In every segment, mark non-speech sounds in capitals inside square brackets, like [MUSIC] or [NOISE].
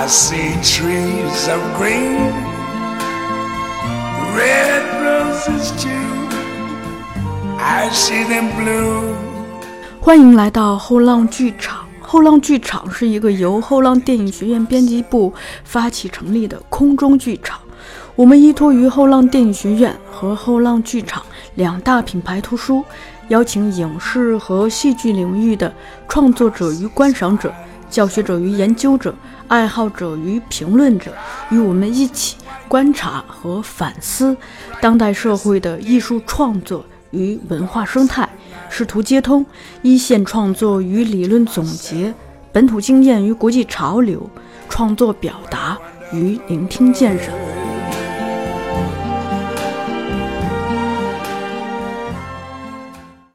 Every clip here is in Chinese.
I see trees of green, red roses too. I see them blue. 欢迎来到后浪剧场。后浪剧场是一个由后浪电影学院编辑部发起成立的空中剧场。我们依托于后浪电影学院和后浪剧场两大品牌图书，邀请影视和戏剧领域的创作者与观赏者、教学者与研究者、爱好者与评论者，与我们一起观察和反思当代社会的艺术创作与文化生态。试图接通一线创作与理论总结、本土经验与国际潮流、创作表达与聆听鉴赏。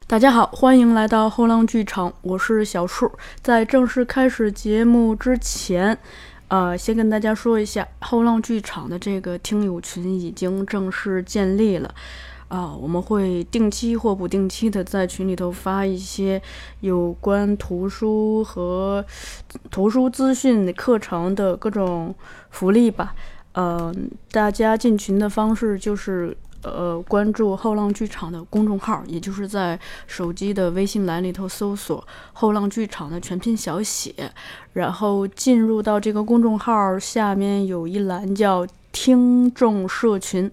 大家好，欢迎来到后浪剧场，我是小树。在正式开始节目之前，呃，先跟大家说一下，后浪剧场的这个听友群已经正式建立了。啊，我们会定期或不定期的在群里头发一些有关图书和图书资讯课程的各种福利吧。嗯，大家进群的方式就是呃关注后浪剧场的公众号，也就是在手机的微信栏里头搜索“后浪剧场”的全拼小写，然后进入到这个公众号下面有一栏叫“听众社群”。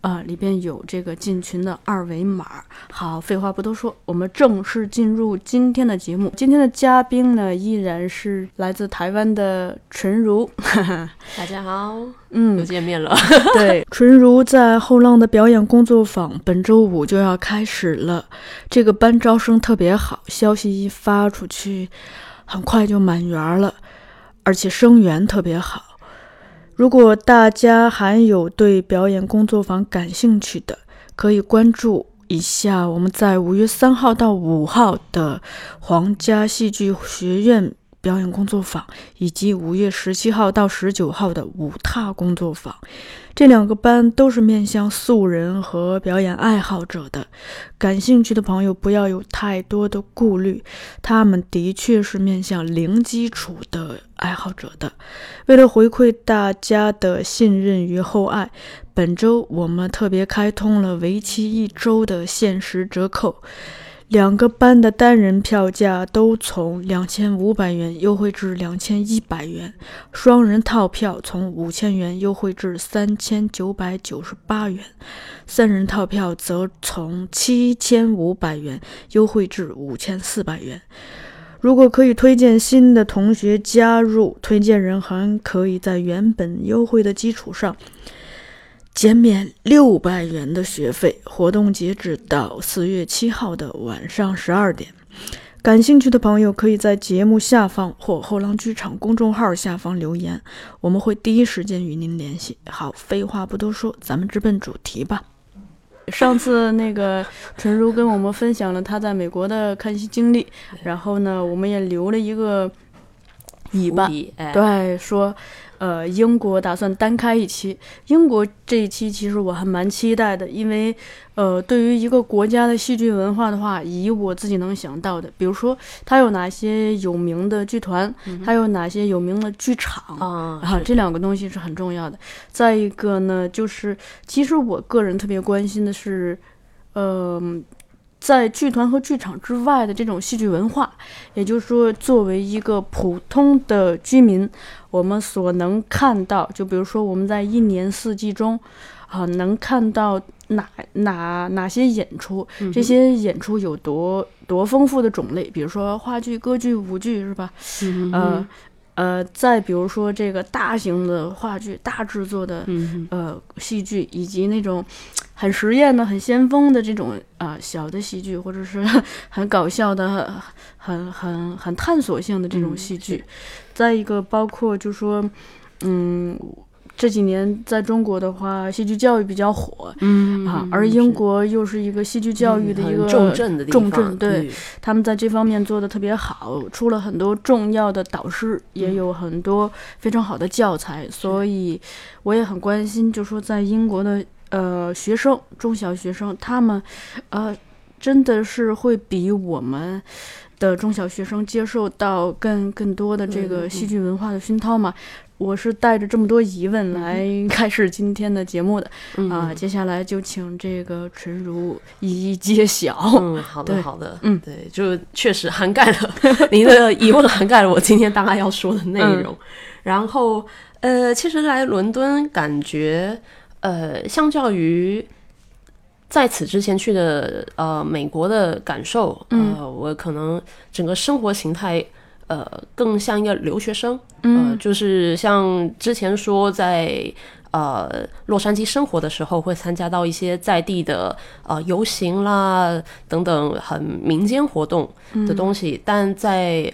啊，里边有这个进群的二维码。好，废话不多说，我们正式进入今天的节目。今天的嘉宾呢，依然是来自台湾的纯如。[LAUGHS] 大家好，嗯，又见面了。对，[LAUGHS] 纯如在后浪的表演工作坊本周五就要开始了。这个班招生特别好，消息一发出去，很快就满员了，而且生源特别好。如果大家还有对表演工作坊感兴趣的，可以关注一下我们在五月三号到五号的皇家戏剧学院表演工作坊，以及五月十七号到十九号的舞踏工作坊。这两个班都是面向素人和表演爱好者的，感兴趣的朋友不要有太多的顾虑，他们的确是面向零基础的爱好者的。为了回馈大家的信任与厚爱，本周我们特别开通了为期一周的限时折扣。两个班的单人票价都从两千五百元优惠至两千一百元，双人套票从五千元优惠至三千九百九十八元，三人套票则从七千五百元优惠至五千四百元。如果可以推荐新的同学加入，推荐人还可以在原本优惠的基础上。减免六百元的学费，活动截止到四月七号的晚上十二点。感兴趣的朋友可以在节目下方或后浪剧场公众号下方留言，我们会第一时间与您联系。好，废话不多说，咱们直奔主题吧。上次那个陈如跟我们分享了他在美国的看戏经历，然后呢，我们也留了一个尾巴，对，说。呃，英国打算单开一期。英国这一期其实我还蛮期待的，因为，呃，对于一个国家的戏剧文化的话，以我自己能想到的，比如说它有哪些有名的剧团，它有哪些有名的剧场啊，这两个东西是很重要的。再一个呢，就是其实我个人特别关心的是，嗯。在剧团和剧场之外的这种戏剧文化，也就是说，作为一个普通的居民，我们所能看到，就比如说我们在一年四季中，啊，能看到哪哪哪些演出，这些演出有多多丰富的种类，比如说话剧、歌剧、舞剧，是吧？呃。呃，再比如说这个大型的话剧、大制作的呃戏剧，以及那种很实验的、很先锋的这种啊小的戏剧，或者是 [LAUGHS] 很搞笑的、很很很探索性的这种戏剧。再一个，包括就说，嗯。这几年在中国的话，戏剧教育比较火，嗯啊，而英国又是一个戏剧教育的一个重镇的重镇，对，他们在这方面做的特别好，出了很多重要的导师，也有很多非常好的教材，所以我也很关心，就说在英国的呃学生，中小学生，他们呃真的是会比我们。的中小学生接受到更更多的这个戏剧文化的熏陶嘛？我是带着这么多疑问来 [LAUGHS] 开始今天的节目的、嗯啊。接下来就请这个纯如一一揭晓。嗯，[LAUGHS] 好的，好的，嗯对，就确实涵盖了 [LAUGHS] 您的疑问，涵盖了我今天大概要说的内容。然后，呃，其实来伦敦感觉，呃，相较于在此之前去的呃美国的感受，呃，我可能整个生活形态。呃，更像一个留学生，呃，就是像之前说在呃洛杉矶生活的时候，会参加到一些在地的呃游行啦等等很民间活动的东西，但在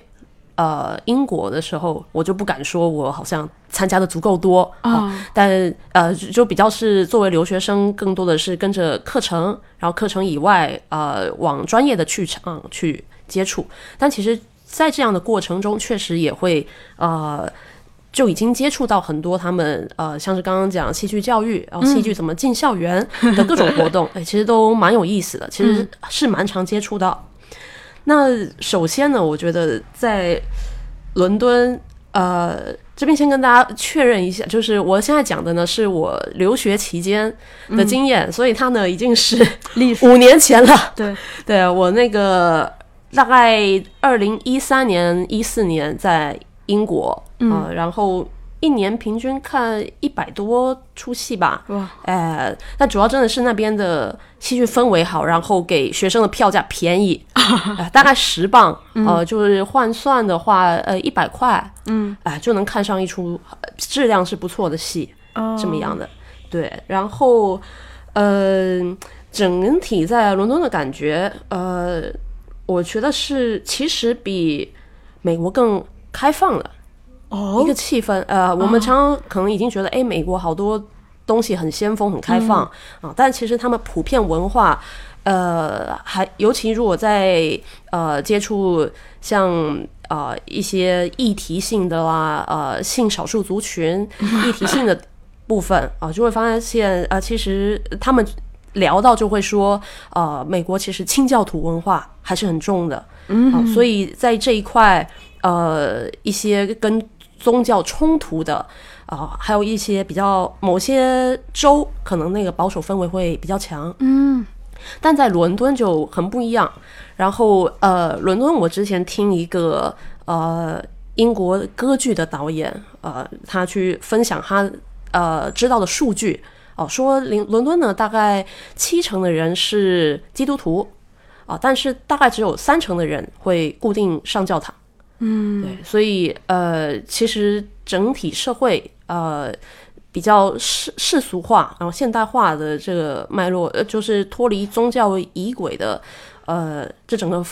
呃英国的时候，我就不敢说我好像参加的足够多。啊但呃就就比较是作为留学生，更多的是跟着课程，然后课程以外呃往专业的去场去接触，但其实。在这样的过程中，确实也会呃，就已经接触到很多他们呃，像是刚刚讲戏剧教育，然后戏剧怎么进校园 [LAUGHS] 的各种活动，哎、其实都蛮有意思的，其实是蛮常接触到。那首先呢，我觉得在伦敦，呃，这边先跟大家确认一下，就是我现在讲的呢，是我留学期间的经验，所以它呢已经是历史。五年前了。对，对我那个大概二零一三年、一四年在英国，嗯、然后一年平均看一百多出戏吧，哇，呃，但主要真的是那边的戏剧氛围好，然后给学生的票价便宜，[LAUGHS] 呃大概十磅，呃，就是换算的话，呃，一百块，嗯，哎、就能看上一出呃质量是不错的戏，哦。这么样的，对，然后，呃，整体在伦敦的感觉，呃，我觉得是其实比美国更开放了。一哦个气氛，呃，我们常常可能已经觉得，哎，美国好多东西很先锋、很开放、啊，但其实他们普遍文化，呃，还尤其如果在呃接触像呃一些议题性的啦，呃性少数族群议题性的部分啊，就会发现，呃，其实他们聊到就会说，呃，美国其实清教徒文化还是很重的，嗯、啊，所以在这一块，呃，一些跟宗教冲突的，啊、还有一些比较某些州可能那个保守氛围会比较强，嗯。但在伦敦就很不一样。然后呃，伦敦我之前听一个呃英国歌剧的导演呃，他去分享他呃知道的数据哦、说伦伦敦呢大概七成的人是基督徒啊、但是大概只有三成的人会固定上教堂。嗯，对，所以呃，其实整体社会呃比较世世俗化，然后现代化的这个脉络，呃，就是脱离宗教仪轨的呃这整个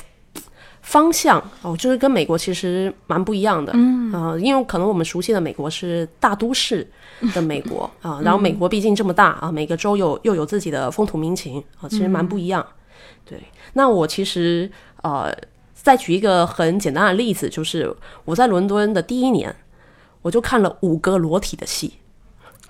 方向哦，就是跟美国其实蛮不一样的。嗯，呃，因为可能我们熟悉的美国是大都市的美国啊，然后美国毕竟这么大啊，每个州有又有自己的风土民情啊，其实蛮不一样。对，那我其实呃。再举一个很简单的例子，就是我在伦敦的第一年，我就看了五个裸体的戏，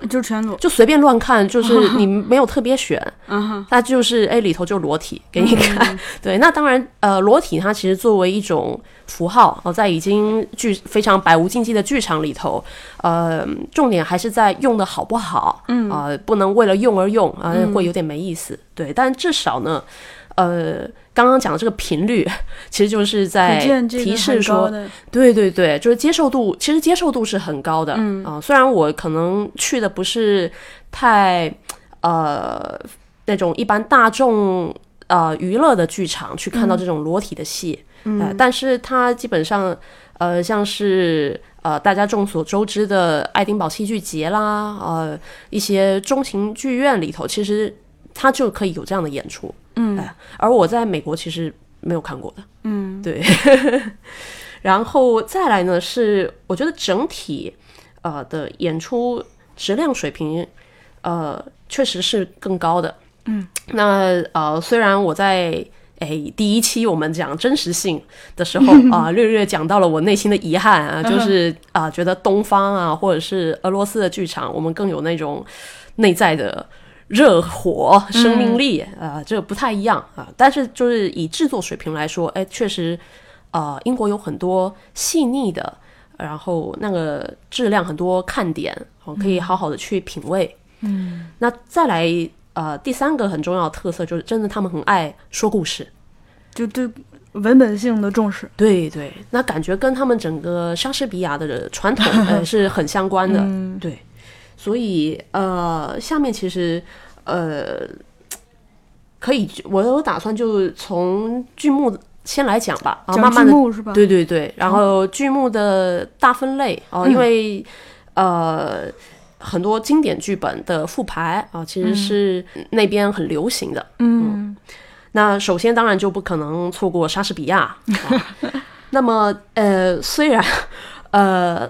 就全裸，就随便乱看，就 [LAUGHS] 是你没有特别选，嗯哼，它就是哎里头就裸体给你看。[LAUGHS] 对，那当然呃裸体它其实作为一种符号哦，在已经剧非常百无禁忌的剧场里头，呃重点还是在用的好不好，嗯啊、不能为了用而用啊、会有点没意思。对，但至少呢，呃。刚刚讲的这个频率，[LAUGHS] 其实就是在提示说，对对对，就是接受度，其实接受度是很高的。嗯啊、虽然我可能去的不是太呃那种一般大众呃娱乐的剧场去看到这种裸体的戏，嗯、呃，但是它基本上呃像是呃大家众所周知的爱丁堡戏剧节啦，呃一些中情剧院里头，其实它就可以有这样的演出。嗯、呃，而我在美国其实没有看过的。嗯，对，[LAUGHS] 然后再来呢是我觉得整体呃的演出质量水平呃确实是更高的。嗯，那呃虽然我在诶第一期我们讲真实性的时候 [LAUGHS] 啊、略略讲到了我内心的遗憾啊，[LAUGHS] 就是啊、觉得东方啊或者是俄罗斯的剧场，我们更有那种内在的。热火、生命力啊、呃，这个不太一样啊。但是就是以制作水平来说，哎，确实，呃，英国有很多细腻的然后那个质量很多看点，哦，可以好好的去品味。嗯，那再来呃，第三个很重要的特色就是，真的他们很爱说故事。就对文本性的重视。对对，那感觉跟他们整个莎士比亚的传统 [LAUGHS] 呃是很相关的。嗯对，所以呃，下面其实呃，可以，我有打算就从剧目先来讲吧，啊，慢慢的，是吧？对对对，然后剧目的大分类哦、因为呃。很多经典剧本的复排啊，其实是那边很流行的。嗯那首先当然就不可能错过莎士比亚。啊、[LAUGHS] 那么呃，虽然呃，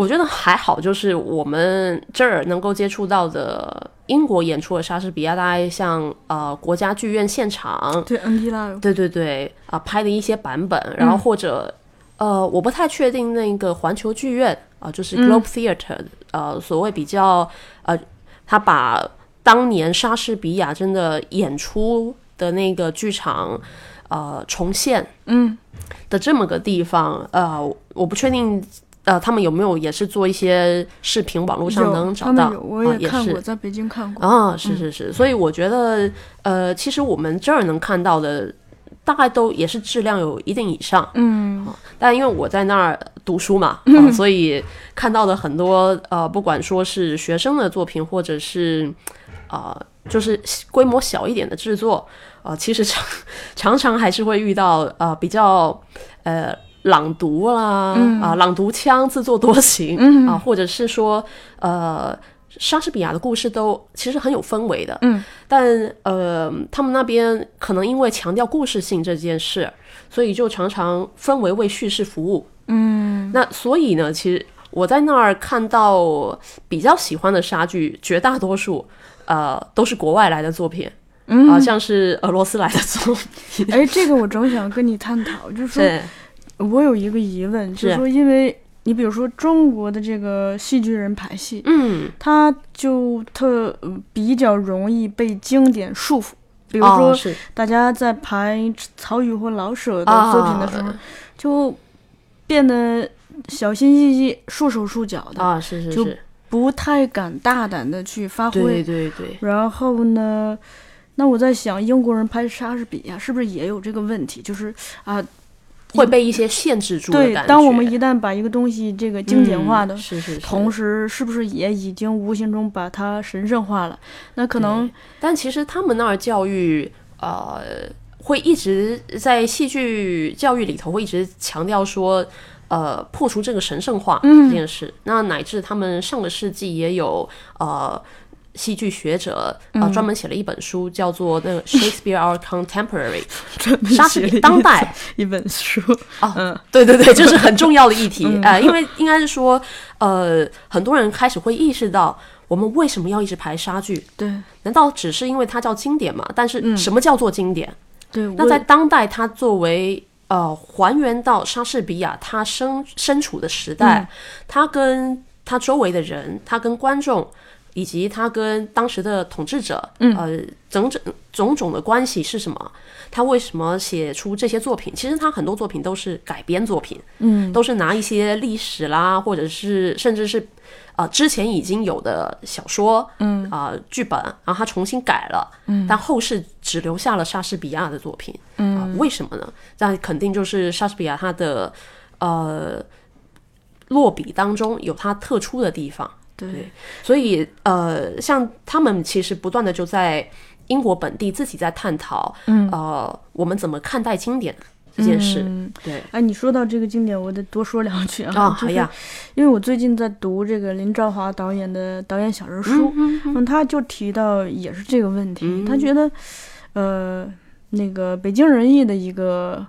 我觉得还好，就是我们这儿能够接触到的英国演出的莎士比亚，大概像呃国家剧院现场，对，N T Live，对对对啊、拍的一些版本，然后或者、呃，我不太确定那个环球剧院啊、就是 Globe Theatre，、呃，所谓比较呃，他把当年莎士比亚真的演出的那个剧场呃重现嗯。的这么个地方，呃，我不确定。呃，他们有没有也是做一些视频，网络上能找到？我啊、也是看过，在北京看过。啊，是是是，所以我觉得，呃，其实我们这儿能看到的，大概都也是质量有一定以上。嗯但因为我在那儿读书嘛，[LAUGHS] 啊，所以看到的很多呃，不管说是学生的作品，或者是呃，就是规模小一点的制作，呃，其实常 [LAUGHS] 常常还是会遇到呃比较呃朗读啦，啊、朗读腔自作多情，啊，或者是说呃。莎士比亚的故事都其实很有氛围的，嗯，但呃，他们那边可能因为强调故事性这件事，所以就常常氛围为叙事服务，嗯。那所以呢，其实我在那儿看到比较喜欢的莎剧，绝大多数呃都是国外来的作品，嗯。啊、像是俄罗斯来的作品，哎，这个我正想跟你探讨，就是我有一个疑问，就是是说，因为你比如说中国的这个戏剧人排戏，嗯，他就特呃比较容易被经典束缚。比如哦说，大家在排曹禺或老舍的作品的时候，啊就变得小心翼翼、束手束脚的，啊，是是，就是不太敢大胆的去发对挥。对对，然后呢，那我在想，英国人拍莎士比亚是不是也有这个问题？就是啊，会被一些限制住的对感，觉。当我们一旦把一个东西这个精简化的嗯、是是是，同时，是不是也已经无形中把它神圣化了？那可能但其实他们那儿教育，呃，会一直在戏剧教育里头会一直强调说，呃，破除这个神圣化嗯这件事。那乃至他们上个世纪也有呃。戏剧学者啊、专门写了一本书，叫做《那个 [LAUGHS] Shakespeare Our Contemporary》，莎士比写了一当代一本书，哦，嗯对对对，[LAUGHS] 这是很重要的议题。呃，因为应该是说，呃，很多人开始会意识到，我们为什么要一直排莎剧？对难道只是因为它叫经典吗？但是什么叫做经典？对，那在当代，它作为呃还原到莎士比亚他身身处的时代，他跟他周围的人，他跟观众。以及他跟当时的统治者，呃，整整种种的关系是什么？他为什么写出这些作品？其实他很多作品都是改编作品，嗯，都是拿一些历史啦，或者是甚至是呃之前已经有的小说，嗯啊、剧本，然后他重新改了，嗯，但后世只留下了莎士比亚的作品，嗯、啊，为什么呢？那肯定就是莎士比亚他的呃落笔当中有他特殊的地方，对。所以呃，像他们其实不断的就在英国本地自己在探讨，嗯。呃，我们怎么看待经典这件事，嗯。对。哎，你说到这个经典，我得多说两句啊。啊，就是哎呀，因为我最近在读这个林兆华导演的导演小人书，嗯他就提到也是这个问题，嗯。他觉得，呃，那个北京人艺的一个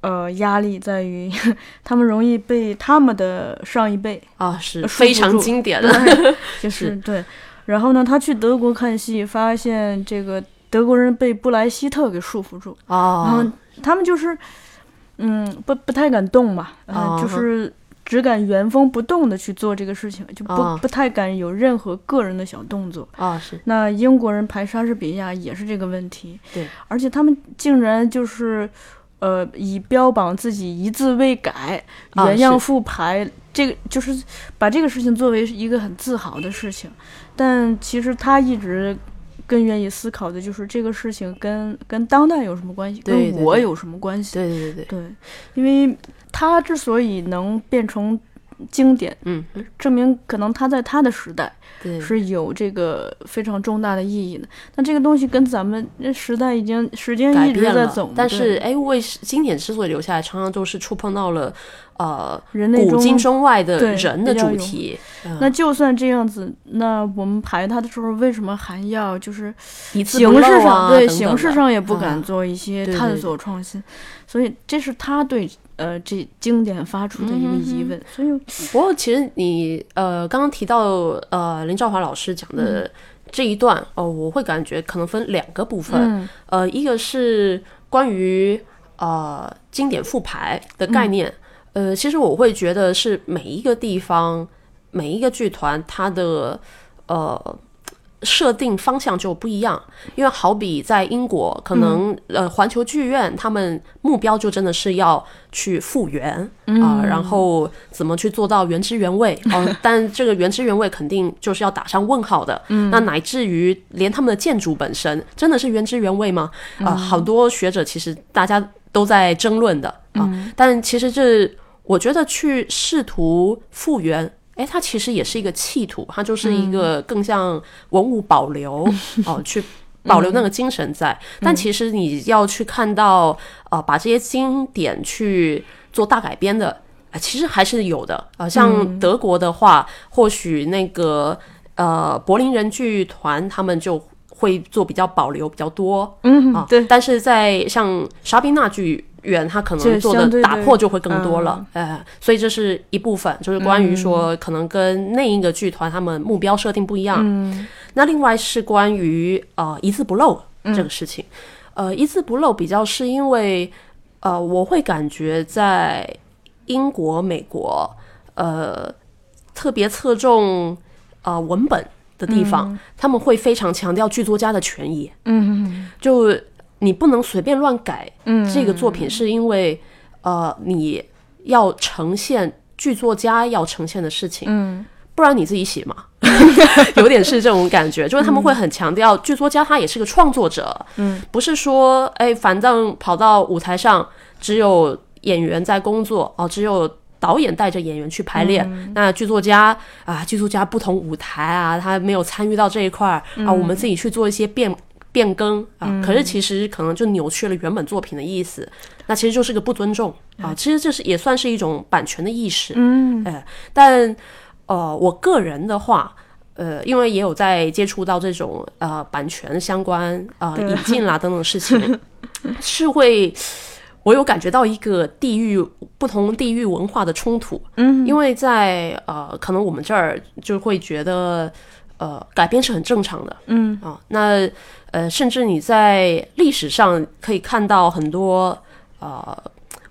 呃压力在于，[LAUGHS] 他们容易被他们的上一辈，啊，是非常经典的，[LAUGHS] 就是对。然后呢，他去德国看戏，发现这个德国人被布莱希特给束缚住，然后哦，他们就是，嗯，不不太敢动嘛，呃，哦就是只敢原封不动的去做这个事情，就不、哦不太敢有任何个人的小动作。啊，是那英国人排莎士比亚也是这个问题，对，而且他们竟然就是呃以标榜自己一字未改、啊原样复排，这个就是把这个事情作为一个很自豪的事情。但其实他一直更愿意思考的就是这个事情跟跟当代有什么关系，对对对跟我有什么关系？对对对对，对，因为他之所以能变成经典，嗯，证明可能他在他的时代对，是有这个非常重大的意义的。但这个东西跟咱们那时代已经时间改一直在走，但是哎，为经典之所以留下来，常常都是触碰到了呃人类古今中中外的人的主题。嗯那就算这样子，那我们排他的时候，为什么还要就是形式上、对形式上也不啊敢做一些探索创新？所以这是他对呃这经典发出的一个疑问。所以不过，其实你呃刚刚提到呃林兆华老师讲的这一段哦、我会感觉可能分两个部分，嗯呃，一个是关于呃经典复排的概念，呃，其实我会觉得是每一个地方每一个剧团它的呃。设定方向就不一样，因为好比在英国，可能、呃环球剧院他们目标就真的是要去复原啊、然后怎么去做到原汁原味哦、[LAUGHS] 但这个原汁原味肯定就是要打上问号的。嗯那乃至于连他们的建筑本身真的是原汁原味吗？啊、好多学者其实大家都在争论的啊、但其实这我觉得去试图复原。哎，它其实也是一个企图，它就是一个更像文物保留 [LAUGHS] 哦、去保留那个精神在。但其实你要去看到，呃，把这些经典去做大改编的，啊、其实还是有的。啊、像德国的话，或许那个呃柏林人剧团他们就会做比较保留比较多，嗯啊，对，但是在像沙宾娜剧院，它可能做的打破就会更多了，呃，所以这是一部分，就是关于说可能跟另一个剧团他们目标设定不一样。嗯。那另外是关于呃一字不漏这个事情，呃一字不漏比较是因为呃我会感觉在英国、美国呃特别侧重呃文本的地方，他们会非常强调剧作家的权益，嗯。就你不能随便乱改嗯。这个作品，是因为呃你要呈现剧作家要呈现的事情，嗯。不然你自己写嘛，[LAUGHS] 有点是这种感觉，就是他们会很强调剧作家他也是个创作者，嗯，不是说哎反正跑到舞台上只有演员在工作哦，只有。导演带着演员去排练，那剧作家啊，剧作家不同舞台啊，他没有参与到这一块儿、啊，我们自己去做一些变变更啊，可是其实可能就扭曲了原本作品的意思，那其实就是个不尊重啊，其实这是也算是一种版权的意识，嗯。哎，但呃，我个人的话，呃，因为也有在接触到这种呃版权相关呃引进啦等等事情，[LAUGHS] 是会我有感觉到一个地域不同地域文化的冲突，嗯。因为在呃可能我们这儿就会觉得呃改编是很正常的，嗯。啊，那呃，甚至你在历史上可以看到很多呃，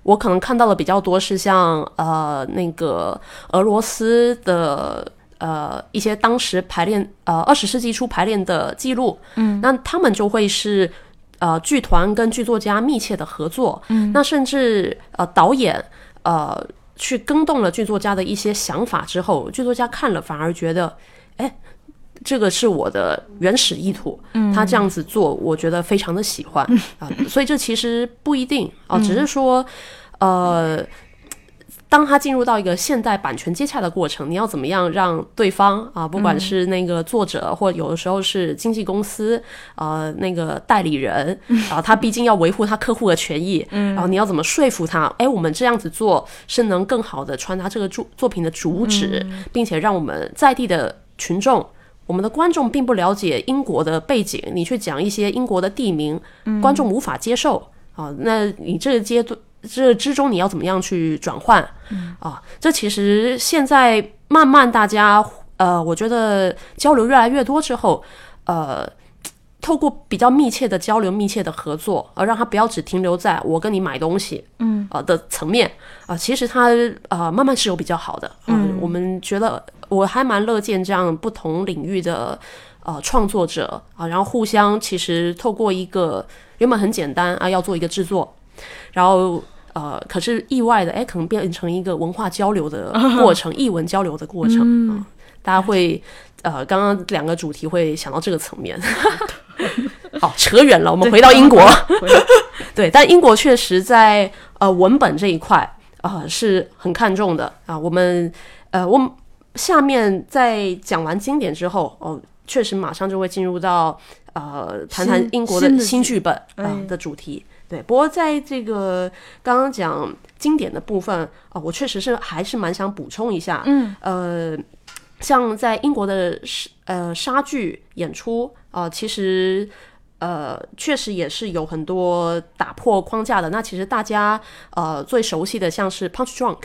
我可能看到的比较多是像呃那个俄罗斯的呃一些当时排练呃二十世纪初排练的记录，嗯，那他们就会是呃剧团跟剧作家密切的合作，嗯，那甚至呃导演呃去更动了剧作家的一些想法之后，剧作家看了反而觉得，哎。这个是我的原始意图，他这样子做，我觉得非常的喜欢、[LAUGHS] 啊，所以这其实不一定啊，只是说，呃，当他进入到一个现代版权接洽的过程，你要怎么样让对方啊，不管是那个作者，或有的时候是经纪公司，呃，那个代理人啊，他毕竟要维护他客户的权益，然后你要怎么说服他？哎，我们这样子做是能更好的传达这个作作品的主旨，并且让我们在地的群众。我们的观众并不了解英国的背景，你去讲一些英国的地名，观众无法接受啊。那你这个阶段这之中，你要怎么样去转换啊？这其实现在慢慢大家呃，我觉得交流越来越多之后，呃。透过比较密切的交流、密切的合作，而让他不要只停留在我跟你买东西，嗯，呃的层面啊、其实他呃慢慢是有比较好的，嗯，我们觉得我还蛮乐见这样不同领域的呃创作者啊、然后互相其实透过一个原本很简单啊，要做一个制作然后呃，可是意外的，哎，可能变成一个文化交流的过程，[LAUGHS] 译文交流的过程啊、大家会呃，刚刚两个主题会想到这个层面。[LAUGHS] 好，扯远了，我们回到英国。对，[LAUGHS] 但英国确实在呃文本这一块啊、是很看重的啊。我们呃，我们下面在讲完经典之后，哦，确实马上就会进入到呃谈谈英国的新剧本啊、哎的主题。对，不过在这个刚刚讲经典的部分啊、我确实是还是蛮想补充一下，嗯，呃，像在英国的是呃莎剧演出啊、其实呃确实也是有很多打破框架的。那其实大家呃最熟悉的像是 Punch Drunk。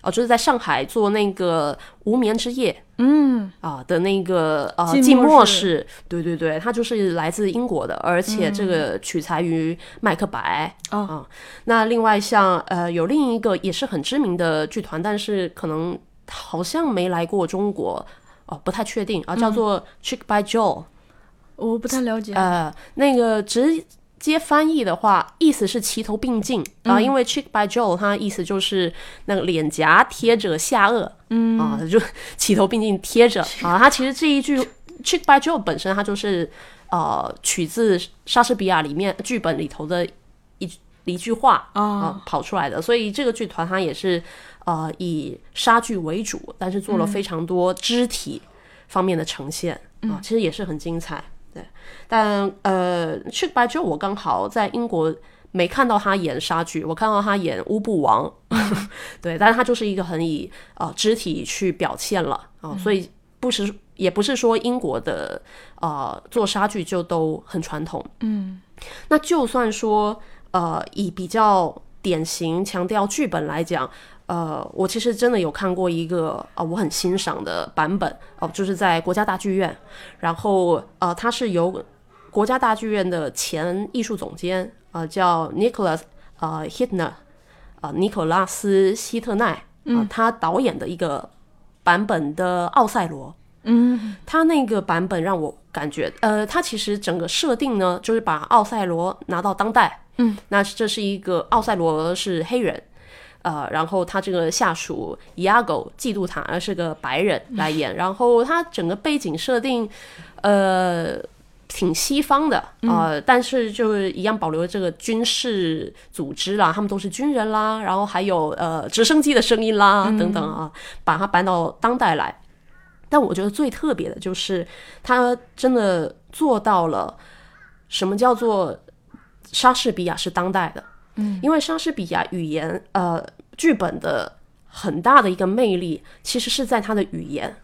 啊、就是在上海做那个无眠之夜，嗯。啊的那个呃静静默式，对对对，它就是来自英国的，而且这个取材于麦克白，嗯啊，那另外像呃有另一个也是很知名的剧团，但是可能好像没来过中国，哦，不太确定啊，叫做 Chick by Joe，、我不太了解。呃，那个直接翻译的话，意思是齐头并进啊、因为 check by Joe 它意思就是那个脸颊贴着下颚，嗯。啊，就齐头并进贴着啊。它其实这一句 check by Joe 本身它就是呃取自莎士比亚里面剧本里头的一一句话啊、哦跑出来的，所以这个剧团它也是呃以莎剧为主，但是做了非常多肢体方面的呈现啊、其实也是很精彩。对，但呃，去白就我刚好在英国没看到他演莎剧，我看到他演乌布王，[LAUGHS] 对，但是他就是一个很以呃肢体去表现了啊、所以不是也不是说英国的呃做莎剧就都很传统，嗯，那就算说呃以比较典型强调剧本来讲。呃，我其实真的有看过一个啊、呃我很欣赏的版本哦、就是在国家大剧院，然后呃，它是由国家大剧院的前艺术总监呃叫 Nicholas 呃 Hitner 呃尼可拉斯希特奈啊、他导演的一个版本的《奥赛罗》。嗯，他那个版本让我感觉，呃，他其实整个设定呢，就是把奥赛罗拿到当代，嗯，那这是一个奥赛罗是黑人，呃，然后他这个下属伊亚狗嫉妒他，而是个白人来演，然后他整个背景设定，呃。挺西方的啊、呃但是就是一样保留这个军事组织啦，他们都是军人啦，然后还有呃直升机的声音啦、等等啊，把它搬到当代来。但我觉得最特别的就是他真的做到了什么叫做莎士比亚是当代的，嗯，因为莎士比亚语言呃剧本的很大的一个魅力，其实是在它的语言。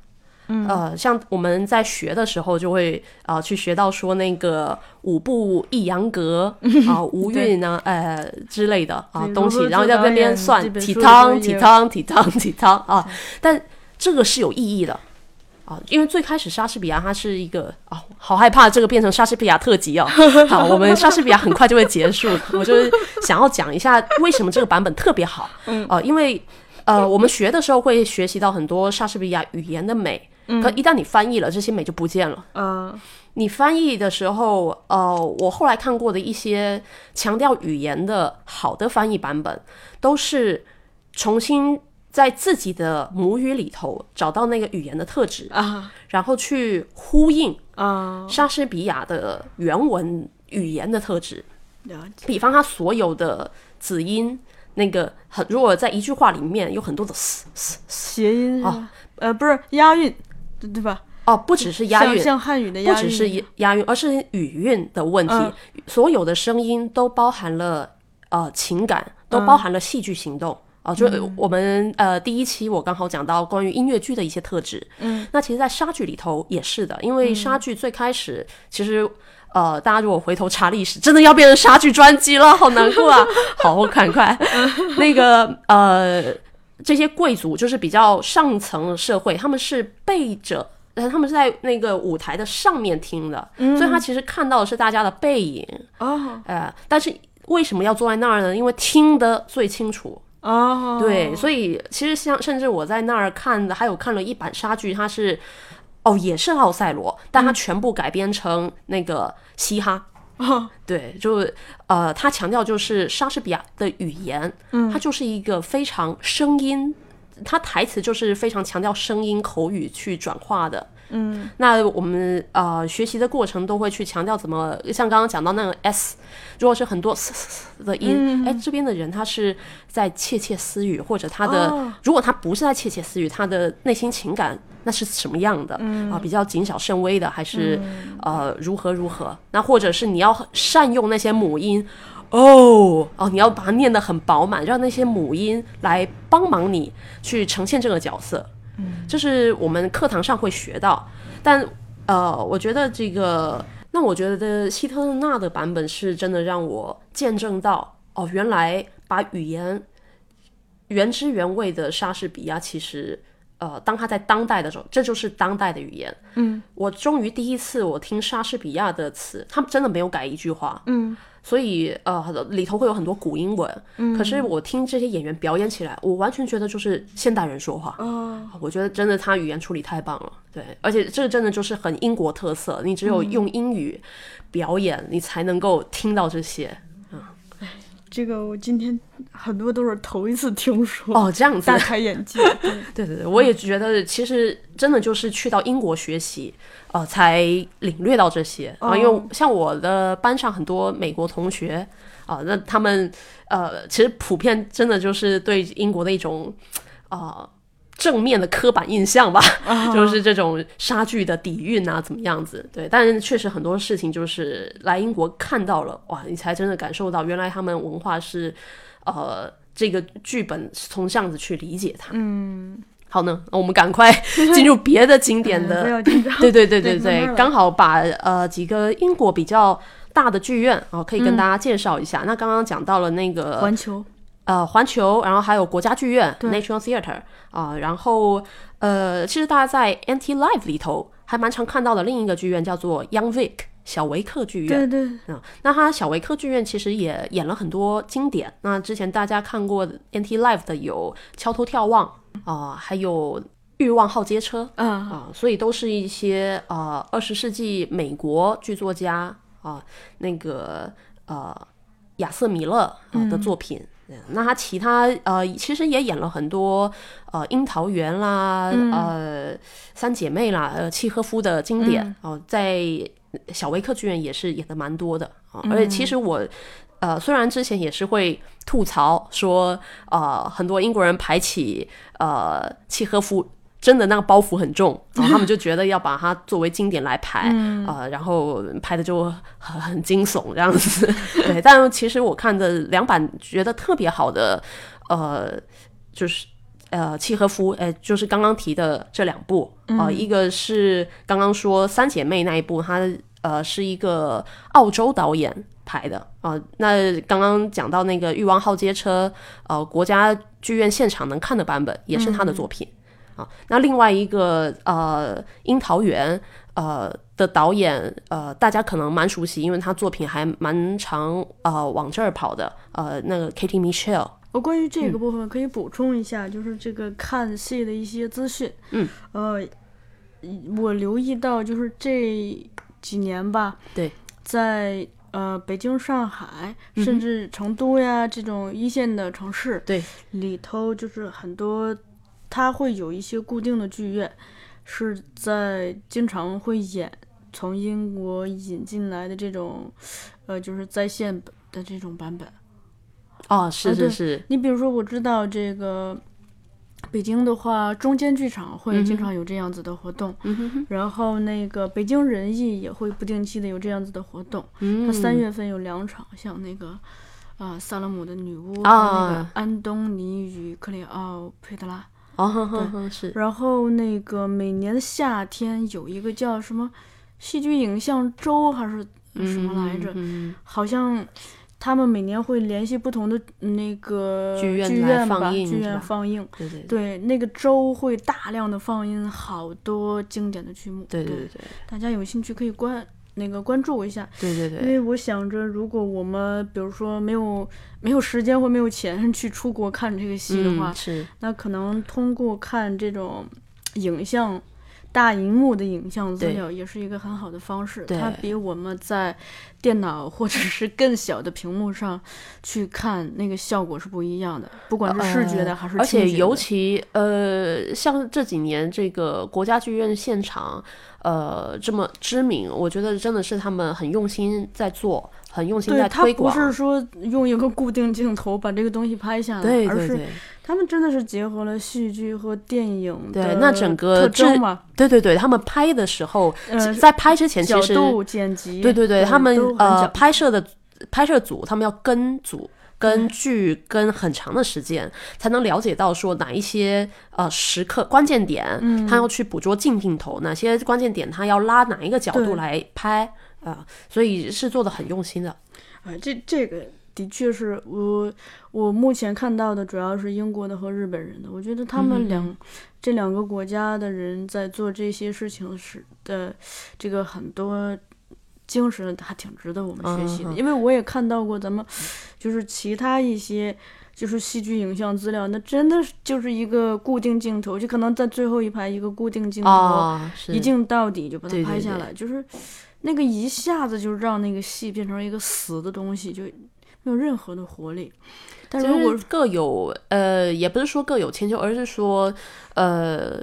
嗯，呃，像我们在学的时候，就会呃去学到说那个五步抑扬格啊、无韵呢，呃之类的啊东西，然后在那边算体汤体汤体汤体汤啊，但这个是有意义的。啊，因为最开始莎士比亚它是一个啊，好害怕这个变成莎士比亚特辑哦。[LAUGHS] 好，我们莎士比亚很快就会结束，我就是想要讲一下为什么这个版本特别好。嗯，呃，因为呃，我们学的时候会学习到很多莎士比亚语言的美，可一旦你翻译了，这些美就不见了。啊，你翻译的时候，呃，我后来看过的一些强调语言的好的翻译版本，都是重新在自己的母语里头找到那个语言的特质啊，然后去呼应啊，莎士比亚的原文语言的特质。比方他所有的子音，那个很，如果在一句话里面有很多的 s s 谐音是哦吧？呃，不是押韵，对对吧？哦，不只是押韵，像像汉语的押韵，不只是押韵，而是语韵的问题。嗯所有的声音都包含了呃情感，都包含了戏剧行动。啊、就我们呃第一期我刚好讲到关于音乐剧的一些特质，嗯，那其实，在莎剧里头也是的，因为莎剧最开始其实呃，大家如果回头查历史，真的要变成莎剧专辑了，好难过啊！[LAUGHS] 好，我看快 [LAUGHS] 那个呃，这些贵族就是比较上层社会，他们是背着。呃，他们是在那个舞台的上面听的，所以他其实看到的是大家的背影，哦。呃，但是为什么要坐在那儿呢？因为听得最清楚，哦，对，所以其实像甚至我在那儿看的，还有看了一版莎剧，它是哦也是奥赛罗，但它全部改编成那个嘻哈，哦，[LAUGHS] 对，就呃，他强调就是莎士比亚的语言，嗯，它就是一个非常声音，他台词就是非常强调声音口语去转化的。嗯，那我们呃学习的过程都会去强调怎么，像刚刚讲到那个 s，如果是很多的音，哎、这边的人他是在窃窃私语，或者他的、哦如果他不是在窃窃私语，他的内心情感那是什么样的？嗯啊，比较谨小慎微的，还是、呃如何如何？那或者是你要善用那些母音。哦哦，你要把它念得很饱满，让那些母音来帮忙你去呈现这个角色。这是我们课堂上会学到，但呃，我觉得这个，那我觉得希特勒纳的版本是真的让我见证到，哦，原来把语言原汁原味的莎士比亚，其实呃，当他在当代的时候，这就是当代的语言。嗯，我终于第一次我听莎士比亚的词，他真的没有改一句话。嗯。所以呃，里头会有很多古英文，可是我听这些演员表演起来，我完全觉得就是现代人说话。哦，我觉得真的他语言处理太棒了，对，而且这个真的就是很英国特色，你只有用英语表演，你才能够听到这些。这个我今天很多都是头一次听说，哦，这样子大，开眼界。[LAUGHS] 对对对对，我也觉得其实真的就是去到英国学习，呃，才领略到这些啊。因为像我的班上很多美国同学啊，那他们呃，其实普遍真的就是对英国的一种呃正面的刻板印象吧，[LAUGHS] 就是这种莎剧的底蕴啊，怎么样子？对，但是确实很多事情就是来英国看到了，哇，你才真的感受到原来他们文化是呃这个剧本是从这样子去理解它。嗯，好呢，我们赶快 [LAUGHS] 进入别的经典的。[LAUGHS] 对对对对对，刚好把呃几个英国比较大的剧院哦、可以跟大家介绍一下。那刚刚讲到了那个环球，呃环球，然后还有国家剧院对 National Theatre 啊、然后呃，其实大家在 NT Live 里头还蛮常看到的另一个剧院叫做 Young Vic 小维克剧院。对对，嗯，那它小维克剧院其实也演了很多经典。那之前大家看过 NT Live 的有《敲头眺望》啊、还有《欲望号街车》啊，啊、所以都是一些呃二十世纪美国剧作家啊、那个呃亚瑟米勒啊、的作品。嗯那他其他呃，其实也演了很多呃《樱桃园》啦，呃《三姐妹》啦，呃契诃夫的经典哦、在小维克剧院也是演的蛮多的啊、而且其实我呃虽然之前也是会吐槽说呃很多英国人排起呃契诃夫。真的那个包袱很重，[LAUGHS] 然后他们就觉得要把它作为经典来排，呃，然后拍的就很很惊悚这样子。[LAUGHS] 对，但其实我看的两版觉得特别好的，呃，就是呃契诃夫，呃，就是刚刚提的这两部，呃，一个是刚刚说三姐妹那一部，它呃是一个澳洲导演拍的啊、呃那刚刚讲到那个《欲望号街车》，呃，国家剧院现场能看的版本也是他的作品。啊，那另外一个呃，樱桃园呃的导演呃，大家可能蛮熟悉，因为他作品还蛮常呃往这儿跑的，呃，那个 Katie Michelle，我关于这嗯个部分可以补充一下，就是这个看戏的一些资讯。嗯，呃，我留意到就是这几年吧，对，在呃北京、上海，甚至成都呀这种一线的城市，对，里头就是很多，它会有一些固定的剧院，是在经常会演从英国引进来的这种，呃，就是在线的这种版本。哦，是是是，你比如说，我知道这个北京的话，中间剧场会经常有这样子的活动，然后那个北京人艺也会不定期的有这样子的活动。嗯它三月份有两场，像那个啊、萨勒姆的女巫和啊那个安东尼与克里奥佩特拉。哦哼哼哼是，然后那个每年的夏天有一个叫什么戏剧影像周还是什么来着？嗯好像他们每年会联系不同的那个剧院吧，剧院放映。对对对对，那个周会大量的放映好多经典的剧目。对对对大家有兴趣可以关那个关注一下，对对对，因为我想着，如果我们比如说没有没有时间或没有钱 [LAUGHS] 去出国看这个戏的话，嗯是，那可能通过看这种影像大荧幕的影像资料，也是一个很好的方式。它比我们在电脑或者是更小的屏幕上去看那个效果是不一样的，不管是视觉的还是呃而且尤其呃，像这几年这个国家剧院现场，呃，这么知名，我觉得真的是他们很用心在做，很用心在推广。是说用一个固定镜头把这个东西拍下来，而是对对对他们真的是结合了戏剧和电影的对那整个特制对对对，他们拍的时候，呃在拍之前其实角度、剪辑，对对对，他们呃拍摄的拍摄组，他们要跟组。跟剧跟很长的时间，才能了解到说哪一些呃时刻关键点，嗯他要去捕捉近镜头，哪些关键点他要拉哪一个角度来拍啊、所以是做的很用心的。啊，这这个的确是我我目前看到的主要是英国的和日本人的，我觉得他嗯们两、这两个国家的人在做这些事情时的这个很多精神还挺值得我们学习的，因为我也看到过咱们就是其他一些。就是戏剧影像资料，那真的是就是一个固定镜头，就可能在最后一排一个固定镜头，一镜到底就把它对对对拍下来，就是那个一下子就让那个戏变成一个死的东西，就没有任何的活力。但其如果各有呃，也不是说各有千秋，而是说呃，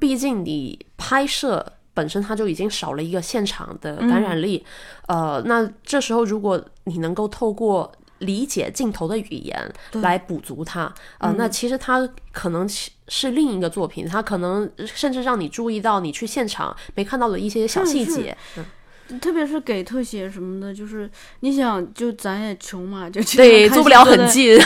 毕竟你拍摄本身它就已经少了一个现场的感染力，呃，那这时候如果你能够透过理解镜头的语言来补足它，呃，那其实它可能是是另一个作品，它可能甚至让你注意到你去现场没看到的一些小细节。嗯特别是给特写什么的，就是你想，就咱也穷嘛，就经对，常看做不了很近。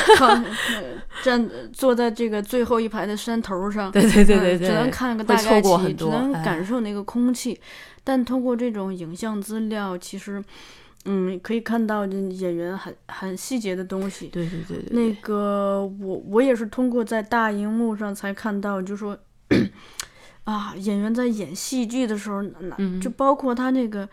站坐在这个最后一排的山头上，对对对嗯对对，只能看个大概齐，错过很多只能哎感受那个空气。但通过这种影像资料，其实，嗯，可以看到这演员很很细节的东西。对对对对，那个我我也是通过在大荧幕上才看到，就说啊，演员在演戏剧的时候，那嗯就包括他那个，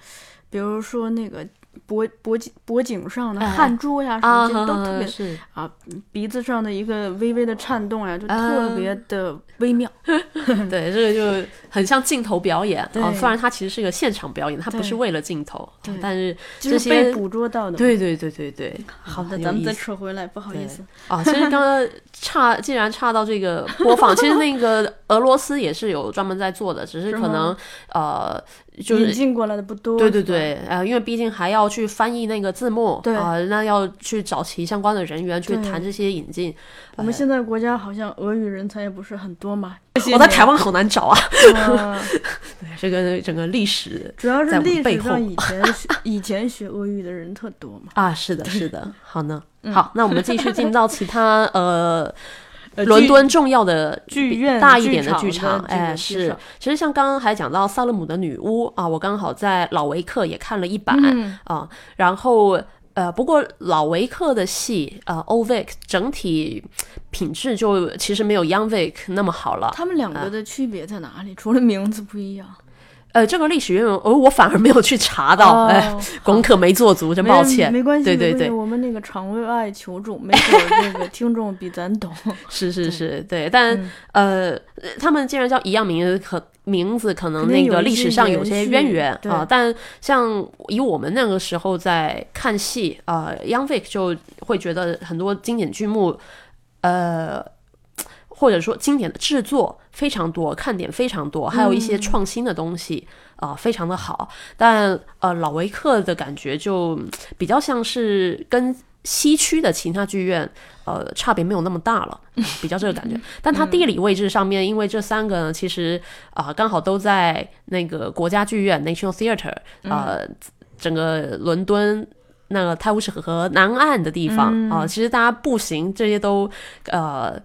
比如说那个脖脖颈脖颈上的哎汗珠呀什啊，么，这都特别是啊，鼻子上的一个微微的颤动呀，就啊特别的微妙。[LAUGHS] 对，这个就很像镜头表演啊。虽然它其实是一个现场表演，它不是为了镜头，但是这就是被捕捉到的。，对对对对对，[LAUGHS] 好的，咱们再扯回来，不好意思。啊。其实刚刚差，既然差到这个播放，其实那个俄罗斯也是有专门在做的，只是是可能呃，就引进过来的不多。对对，对，呃，因为毕竟还要去翻译那个字幕，对啊、那要去找其相关的人员去谈这些引进。我们现在国家好像俄语人才也不是很多嘛。我在台湾好难找啊，湾。[LAUGHS] 对这个整个历史主要是历史上以前学 [LAUGHS] 以前学俄语的人特多嘛。啊，是的，是的，好呢，嗯好，那我们继续进到其他呃。呃伦敦重要的剧院大一点的剧剧场，哎，是。其实像刚刚还讲到萨勒姆的女巫啊，我刚好在老维克也看了一版、嗯啊，然后呃，不过老维克的戏呃 o v i c 整体品质就其实没有 Young Vic 那么好了。他们两个的区别在哪里？除了名字不一样，呃，这个历史渊源，呃，我反而没有去查到，哎、哦功课没做足，真抱歉。没关系，对对对我们那个场外爱求助，没准儿这个 [LAUGHS] 听众比咱懂。是是是，对，但、嗯呃，他们既然叫一样名字，可名字可能那个历史上有些渊源对啊、但像以我们那个时候在看戏啊、呃、，Young Vic 就会觉得很多经典剧目，呃。或者说经典的制作非常多，看点非常多，还有一些创新的东西啊、非常的好。但呃，老维克的感觉就嗯比较像是跟西区的其他剧院呃差别没有那么大了，[LAUGHS] 比较这个感觉。但它地理位置上面，因为这三个呢，其实啊、刚好都在那个国家剧院 National Theatre 呃，整个伦敦。那个泰晤士河南岸的地方啊、其实大家步行这些都呃。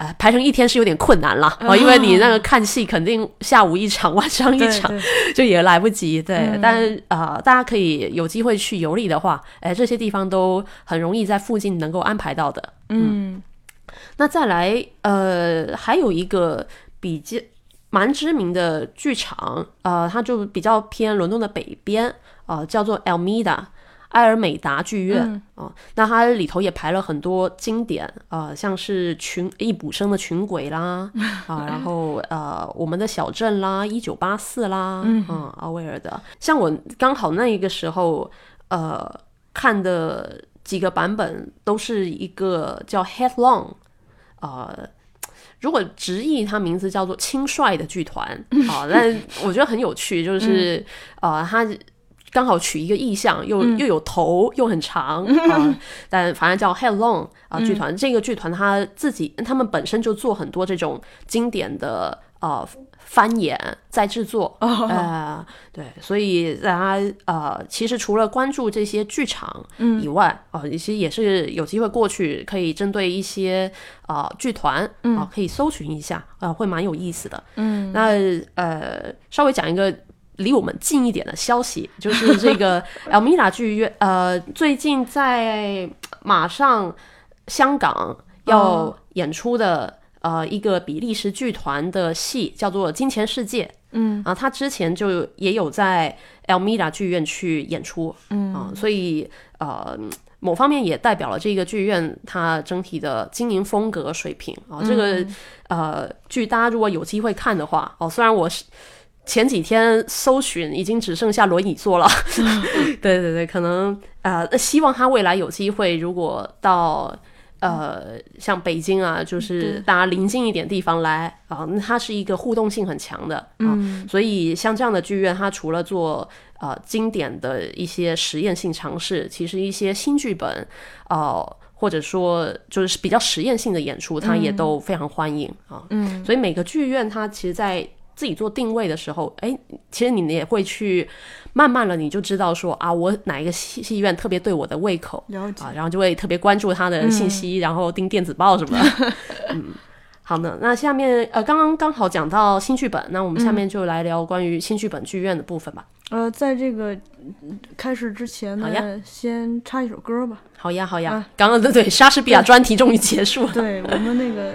呃，排成一天是有点困难了，哦，因为你那个看戏肯定下午一场，晚上一场，对 [LAUGHS] 就也来不及。对，嗯但呃大家可以有机会去游历的话，哎，这些地方都很容易在附近能够安排到的。嗯那再来，呃，还有一个比较蛮知名的剧场，呃，它就比较偏伦敦的北边，呃，叫做 Almeida。埃尔美达剧院嗯哦，那它里头也排了很多经典啊、呃像是群易卜生的《群鬼》啦啊，然后呃我们的小镇啦，一九八四啦，嗯奥威尔的，像我刚好那一个时候呃看的几个版本都是一个叫 Headlong，呃。如果直译它名字叫做轻率的剧团 [LAUGHS] 啊，但我觉得很有趣，就是、呃，它刚好取一个意象，又、又有头又很长 [LAUGHS] 啊，但反正叫 Headlong 啊剧团。这个剧团他自己他们本身就做很多这种经典的呃翻演再制作，呃对，所以大家呃其实除了关注这些剧场以外，啊、其实也是有机会过去可以针对一些呃剧团啊、可以搜寻一下，呃会蛮有意思的。嗯，那呃稍微讲一个。离我们近一点的消息，[LAUGHS] 就是这个 [LAUGHS] Elmira 剧院，呃，最近在马上香港要演出的、呃一个比利时剧团的戏，叫做《金钱世界》。嗯啊，他之前就也有在 Elmira 剧院去演出，嗯啊，所以呃。某方面也代表了这个剧院它整体的经营风格水平啊。这个呃剧大家如果有机会看的话，哦，虽然我是前几天搜寻已经只剩下轮椅座了，[LAUGHS] 对对对，可能呃希望他未来有机会，如果到。呃，像北京啊，就是大家临近一点地方来啊，那它是一个互动性很强的啊，所以像这样的剧院，它除了做呃经典的一些实验性尝试，其实一些新剧本，呃，或者说就是比较实验性的演出，它也都非常欢迎啊。嗯，所以每个剧院它其实，在自己做定位的时候，哎，其实你也会去慢慢了，你就知道说啊，我哪一个戏戏院特别对我的胃口了解啊，然后就会特别关注他的信息，然后订电子报什么的。[LAUGHS] 嗯，好的，那下面呃，刚刚刚好讲到新剧本，那我们下面就来聊关于新剧本剧院的部分吧。呃，在这个嗯开始之前呢，先插一首歌吧。好呀，好呀，啊刚刚对对莎士比亚专题终于结束了。对我们那个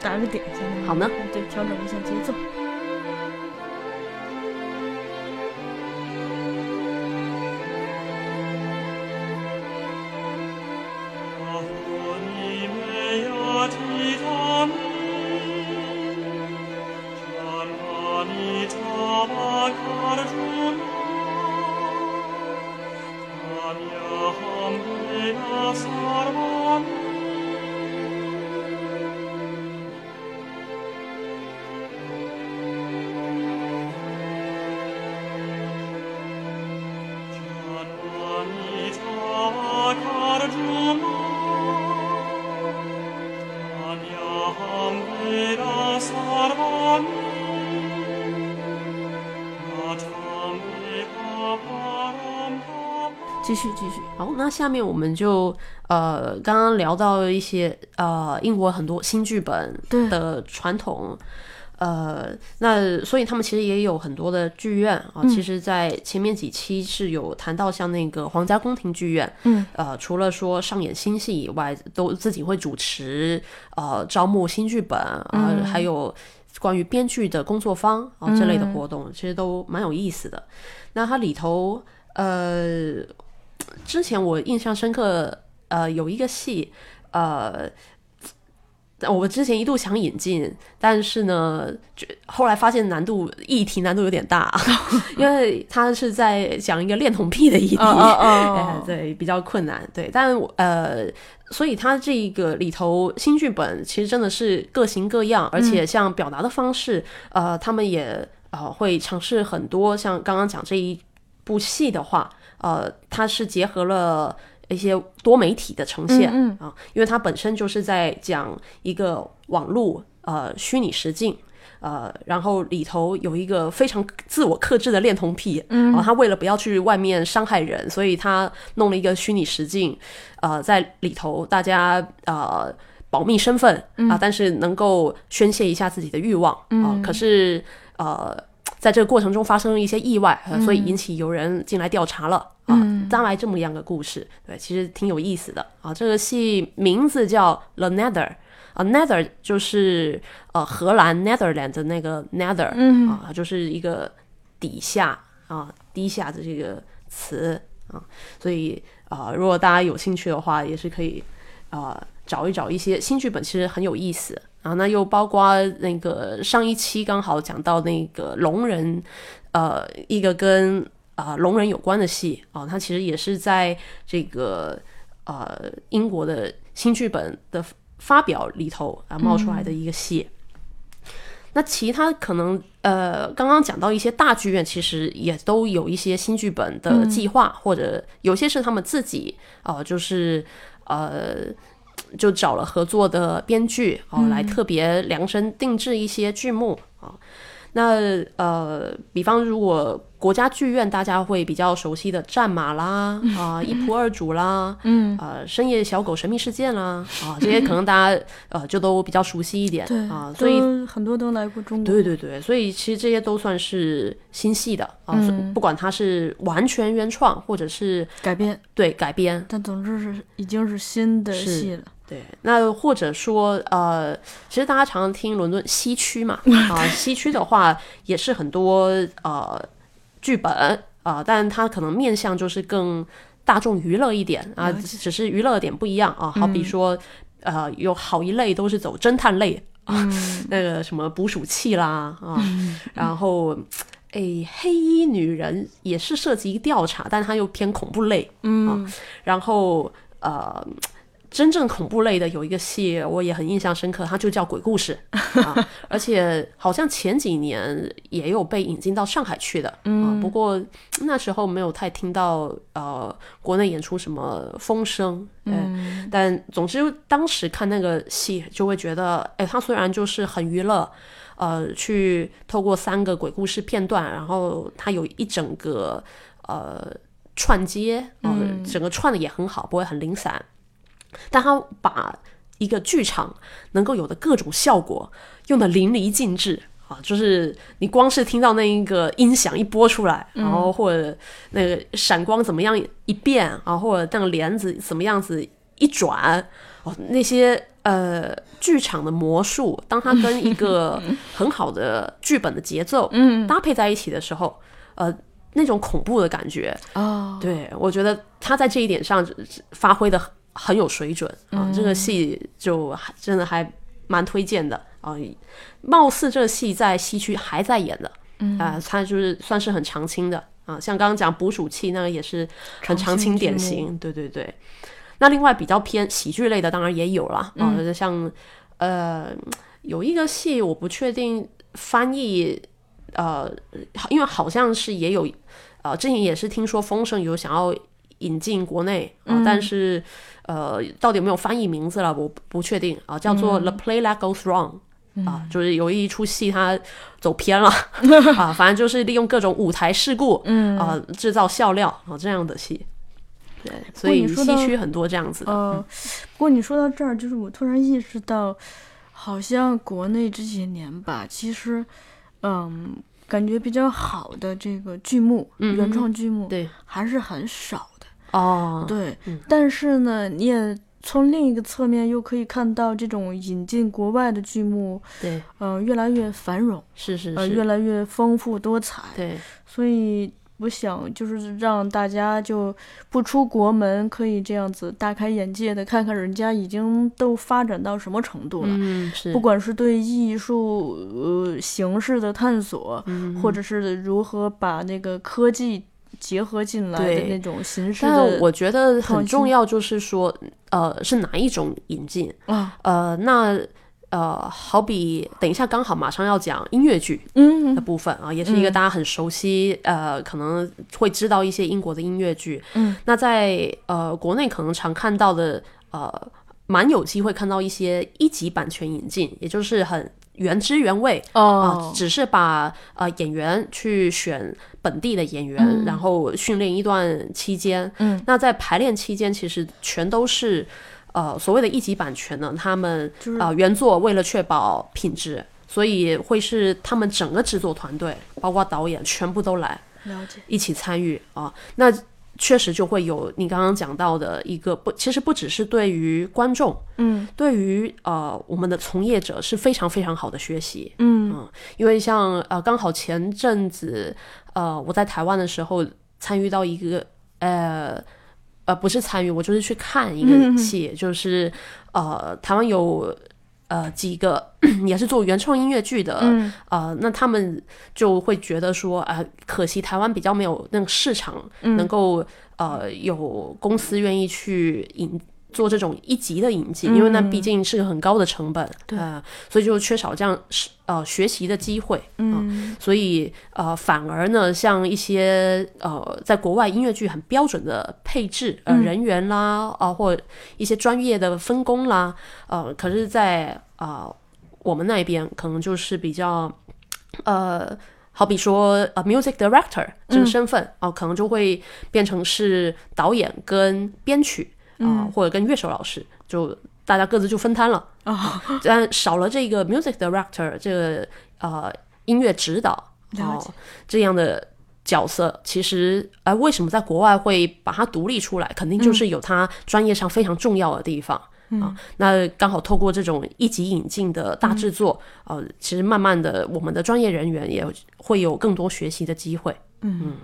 打个点先。好呢。对，调整一下节奏。继续继续。好，那下面我们就呃刚刚聊到一些呃英国很多新剧本对的传统。呃，那所以他们其实也有很多的剧院啊。嗯其实，在前面几期是有谈到像那个皇家宫廷剧院，嗯，呃，除了说上演新戏以外，都自己会主持呃招募新剧本啊、嗯还有关于编剧的工作坊啊、这类的活动，其实都蛮有意思的。那它里头呃，之前我印象深刻，呃，有一个戏，呃。我之前一度想引进，但是呢，就后来发现难度议题难度有点大，[LAUGHS] 因为他是在讲一个恋童癖的议题，[LAUGHS] 对，比较困难。对，但我呃，所以他这个里头新剧本其实真的是各型各样，而且像表达的方式，呃，他们也呃会尝试很多，像刚刚讲这一部戏的话，呃，它是结合了。一些多媒体的呈现，嗯啊，因为它本身就是在讲一个网络呃虚拟实境，呃，然后里头有一个非常自我克制的恋童癖，嗯，然后他为了不要去外面伤害人，所以他弄了一个虚拟实境，呃，在里头大家呃保密身份啊、但是能够宣泄一下自己的欲望啊、可是呃。在这个过程中发生了一些意外，呃、所以引起有人进来调查了啊，当来这么样的故事，对，其实挺有意思的啊。这个戏名字叫《The Nether》啊，Nether 就是呃荷兰 Netherland 的那个 Nether，嗯。啊，就是一个底下啊低下的这个词啊，所以啊、如果大家有兴趣的话，也是可以啊、找一找一些新剧本，其实很有意思啊。那又包括那个上一期刚好讲到那个龙人，呃，一个跟啊、龙人有关的戏啊，它其实也是在这个呃英国的新剧本的发表里头啊冒出来的一个戏。那其他可能呃，刚刚讲到一些大剧院，其实也都有一些新剧本的计划，或者有些是他们自己呃，就是呃，就找了合作的编剧哦、来特别量身定制一些剧目啊、那呃，比方如果国家剧院大家会比较熟悉的《战马》啦，[LAUGHS] 啊、一仆二主》啦，嗯，呃，《深夜小狗神秘事件》啦，啊，这些可能大家 [LAUGHS] 呃就都比较熟悉一点对啊，所以很多都来过中国。对对对，所以其实这些都算是新戏的啊，不管它是完全原创或者是改编，对改编，但总之是已经是新的是戏了。对，那或者说呃，其实大家常常听伦敦西区嘛，[LAUGHS] 啊、西区的话也是很多呃剧本啊、但它可能面向就是更大众娱乐一点啊，只是娱乐点不一样啊，好比说、呃有好一类都是走侦探类啊，那个什么捕鼠器啦啊，[LAUGHS] 然后。诶，黑衣女人也是涉及调查，但它又偏恐怖类，嗯，然后呃，真正恐怖类的有一个戏，我也很印象深刻，它就叫《鬼故事》[LAUGHS] 啊，而且好像前几年也有被引进到上海去的，嗯、啊，不过那时候没有太听到呃国内演出什么风声，嗯，但总之当时看那个戏就会觉得，哎，它虽然就是很娱乐。呃，去透过三个鬼故事片段，然后它有一整个呃串接，呃，整个串的也很好，不会很零散。但他把一个剧场能够有的各种效果用的淋漓尽致啊，就是你光是听到那一个音响一播出来，然后或者那个闪光怎么样一变啊，或者那个帘子怎么样子一转，哦，那些呃剧场的魔术，当它跟一个很好的剧本的节奏嗯。搭配在一起的时候，呃，那种恐怖的感觉，哦，对我觉得他在这一点上发挥的很有水准啊，这个戏就还真的还蛮推荐的啊。貌似这个戏在西区还在演的，啊，它就是算是很常青的啊。像刚刚讲捕鼠器那个也是很常青典型，对对对。那另外比较偏喜剧类的，当然也有了，啊，像呃有一个戏我不确定翻译，呃，因为好像是也有，呃，之前也是听说风声有想要引进国内啊、但是呃，到底有没有翻译名字了，我不确定啊，叫做《The Play That Goes Wrong》。啊，就是有一出戏它走偏了 [LAUGHS] 啊，反正就是利用各种舞台事故，嗯啊，制造笑料啊这样的戏。对，所以西区很多这样子的。呃，不过你说到这儿，就是我突然意识到，好像国内这些年吧，其实，嗯，感觉比较好的这个剧目，嗯原创剧目，对还是很少的。哦，对，但是呢，你也从另一个侧面又可以看到，这种引进国外的剧目，对，呃，越来越繁荣，呃，是是。是，越来越丰富多彩。对，所以我想，就是让大家就不出国门，可以这样子大开眼界的看看人家已经都发展到什么程度了。嗯，是，不管是对艺术呃形式的探索，嗯。或者是如何把那个科技结合进来的那种形式但的，我觉得很重要，就是说，呃，是哪一种引进？啊，呃，那呃，好比等一下刚好马上要讲音乐剧嗯。的部分啊，也是一个大家很熟悉，呃，可能会知道一些英国的音乐剧。嗯，那在呃国内可能常看到的，呃，蛮有机会看到一些一级版权引进，也就是很原汁原味啊、哦，只是把呃演员去选本地的演员，然后训练一段期间，嗯，那在排练期间其实全都是呃所谓的一级版权呢，他们就是呃原作为了确保品质，所以会是他们整个制作团队，包括导演全部都来了解，一起参与啊，那。确实就会有你刚刚讲到的一个不，其实不只是对于观众，嗯。对于呃我们的从业者是非常非常好的学习。嗯。因为像呃，刚好前阵子呃，我在台湾的时候参与到一个呃呃不是参与，我就是去看一个戏，就是呃台湾有呃几个 [CLEARS THROAT] 也是做原创音乐剧的，呃那他们就会觉得说啊、呃可惜台湾比较没有那个市场，能够呃有公司愿意去引。做这种一级的引进，因为那毕竟是个很高的成本，呃，所以就缺少这样是呃学习的机会，嗯、所以呃反而呢，像一些呃在国外音乐剧很标准的配置，呃人员啦，啊、或一些专业的分工啦，呃，可是在，啊我们那边可能就是比较呃。好比说，呃，music director 这个身份哦、可能就会变成是导演跟编曲啊、或者跟乐手老师，就大家各自就分摊了。啊，[LAUGHS] 但少了这个 music director 这个呃音乐指导哦这样的角色，其实呃为什么在国外会把它独立出来，肯定就是有它专业上非常重要的地方。啊，那刚好透过这种一级引进的大制作，呃，其实慢慢的，我们的专业人员也会有更多学习的机会。嗯，对，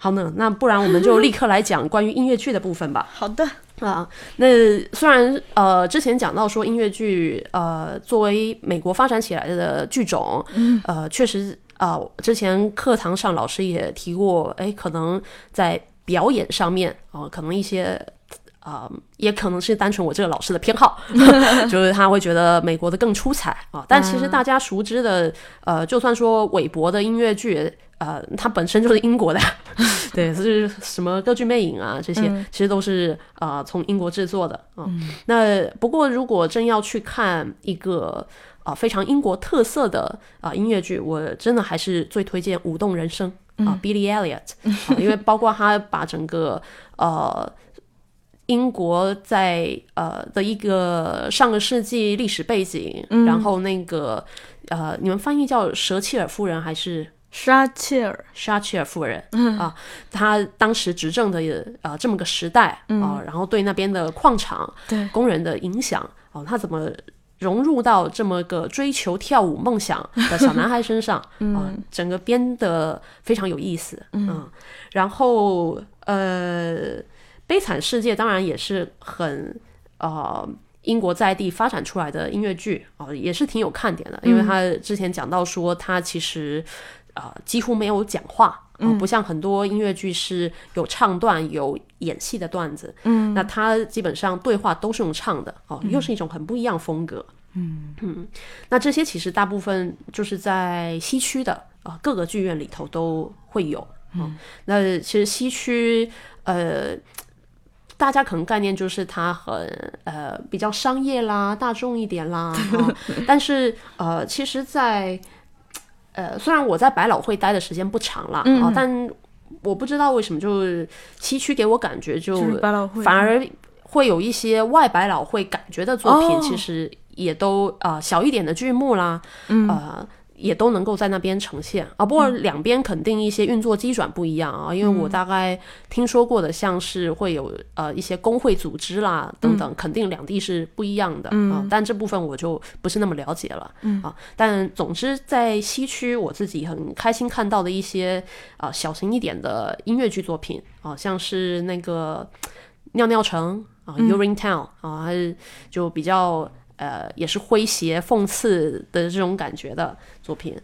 好呢，那不然我们就立刻来讲关于音乐剧的部分吧。[LAUGHS] 好的，啊，那虽然呃之前讲到说音乐剧呃作为美国发展起来的剧种，嗯，呃确实啊、呃之前课堂上老师也提过，哎，可能在表演上面啊、可能一些。啊、也可能是单纯我这个老师的偏好，[LAUGHS] [LAUGHS] 就是他会觉得美国的更出彩啊。但其实大家熟知的，呃，就算说韦伯的音乐剧，呃，它本身就是英国的，[LAUGHS] 对，是什么歌剧魅影啊这些，其实都是呃从英国制作的啊、那不过如果真要去看一个啊、非常英国特色的啊、音乐剧，我真的还是最推荐《舞动人生》啊、Billy Elliot，[LAUGHS] 啊、因为包括他把整个呃。英国在呃的一个上个世纪历史背景，然后那个呃，你们翻译叫舍切尔夫人还是沙切尔，沙切尔夫人、啊，她当时执政的呃这么个时代啊，然后对那边的矿场对。工人的影响哦、她怎么融入到这么个追求跳舞梦想的小男孩身上 [LAUGHS] 啊、整个编的非常有意思嗯，然后呃，悲惨世界当然也是很呃。英国在地发展出来的音乐剧哦、也是挺有看点的，因为他之前讲到说，他其实啊、几乎没有讲话啊、不像很多音乐剧是有唱段、有演戏的段子，嗯，那他基本上对话都是用唱的哦、又是一种很不一样风格，嗯。嗯，那这些其实大部分就是在西区的啊、各个剧院里头都会有，嗯，那其实西区呃。大家可能概念就是它很呃比较商业啦、大众一点啦，啊、[LAUGHS] 但是呃，其实在，呃虽然我在百老汇待的时间不长了，啊、但我不知道为什么就是西区给我感觉就就是百老汇反而会有一些外百老汇感觉的作品，哦其实也都呃小一点的剧目啦，呃。也都能够在那边呈现。啊，不过两边肯定一些运作机转不一样啊，因为我大概听说过的，像是会有呃一些工会组织啦等等，肯定两地是不一样的啊，但这部分我就不是那么了解了啊。但总之在西区，我自己很开心看到的一些啊小型一点的音乐剧作品啊，像是那个尿尿城啊，Urine Town 啊，还是就比较呃，也是诙谐讽刺的这种感觉的作品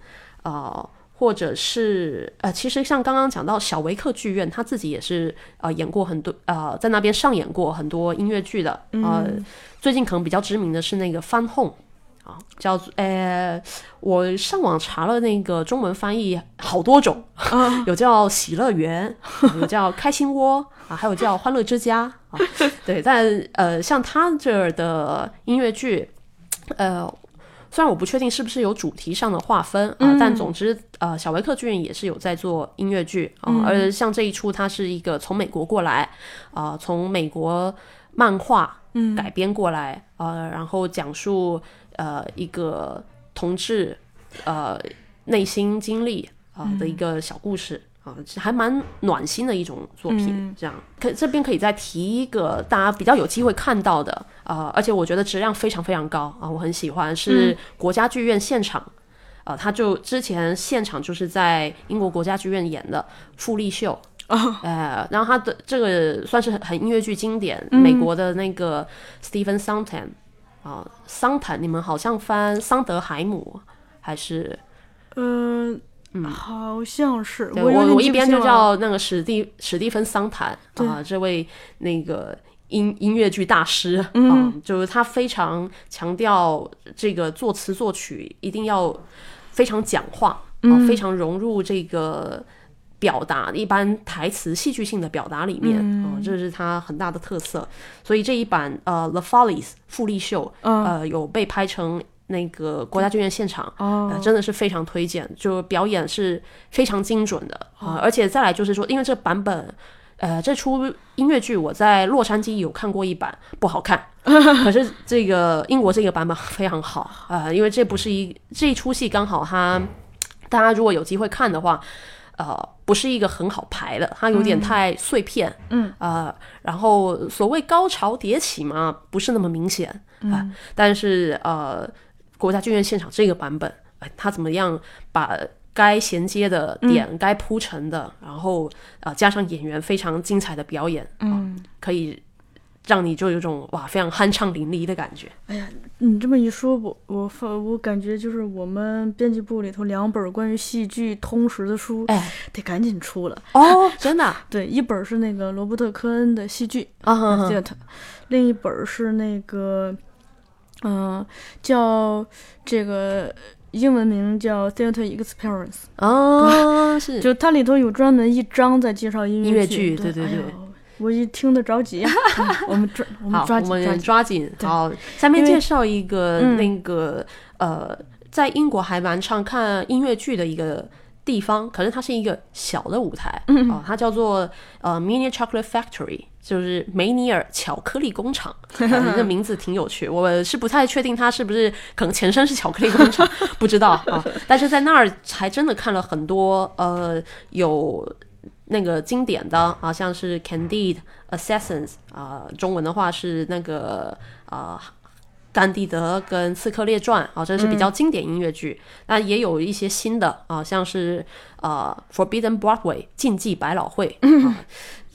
啊、或者是呃，其实像刚刚讲到小维克剧院，他自己也是呃演过很多呃，在那边上演过很多音乐剧的呃，最近可能比较知名的是那个《翻 home》。啊，叫做呃，我上网查了那个中文翻译，好多种，[LAUGHS] 有叫喜乐园，[LAUGHS] 有叫开心窝啊，还有叫欢乐之家啊。对，但呃，像他这儿的音乐剧，呃，虽然我不确定是不是有主题上的划分啊，但总之呃，小维克剧院也是有在做音乐剧啊，而像这一出，它是一个从美国过来啊、从美国漫画改编过来，呃，然后讲述呃一个同志呃内心经历啊、的一个小故事。啊，还蛮暖心的一种作品，这样。可这边可以再提一个大家比较有机会看到的啊、而且我觉得质量非常非常高啊，我很喜欢，是国家剧院现场，啊，他就之前现场就是在英国国家剧院演的《傅立秀》哦，呃，然后他的这个算是很很音乐剧经典，美国的那个 Stephen Sondheim 啊，桑坦，你们好像翻桑德海姆还是？嗯，好像是。对我我我一边就叫那个史蒂史蒂芬桑坦啊，这位那个音音乐剧大师啊、嗯就是他非常强调这个作词作曲一定要非常讲话啊、嗯非常融入这个。表达一般台词戏剧性的表达里面，嗯哦，这是它很大的特色。所以这一版呃《The Follies》复利秀，嗯呃，有被拍成那个国家剧院现场，哦呃，真的是非常推荐，就表演是非常精准的哦啊、而且再来就是说，因为这版本，呃，这出音乐剧我在洛杉矶有看过一版，不好看，[LAUGHS] 可是这个英国这个版本非常好啊、呃因为这不是一这一出戏刚好它，大家如果有机会看的话。呃，不是一个很好排的，它有点太碎片，嗯，呃，然后所谓高潮迭起嘛，不是那么明显，啊、但是呃，国家剧院现场这个版本，哎，它怎么样把该衔接的点、该铺陈的，然后呃加上演员非常精彩的表演，嗯、可以让你就有种哇非常酣畅淋漓的感觉。哎呀，你这么一说，我我发我感觉就是我们编辑部里头两本关于戏剧通识的书，哎，得赶紧出了。哦，[LAUGHS] 真的啊对，一本是那个罗伯特·科恩的戏剧啊哈哈 theater，另一本是那个，嗯、叫这个英文名叫 Theater Experience，哦，是 [LAUGHS] 就它里头有专门一章在介绍音音乐剧。剧对对对我一听得着急 [LAUGHS] 我们抓，我们好，抓我们紧抓紧。好，下面介绍一个嗯那个、呃，在英国还蛮常看音乐剧的一个地方，可是它是一个小的舞台啊、嗯它叫做呃 Mini Chocolate Factory。就是梅尼尔巧克力工厂，啊 [LAUGHS] 这名字挺有趣。我是不太确定它是不是可能前身是巧克力工厂，[LAUGHS] 不知道啊。但是在那儿还真的看了很多呃有那个经典的啊，像是 Candide Assassins 啊、中文的话是那个啊。甘地德跟《刺客列传》啊，这是比较经典音乐剧。那、也有一些新的啊，像是呃《Forbidden Broadway》禁忌百老汇 [LAUGHS] 啊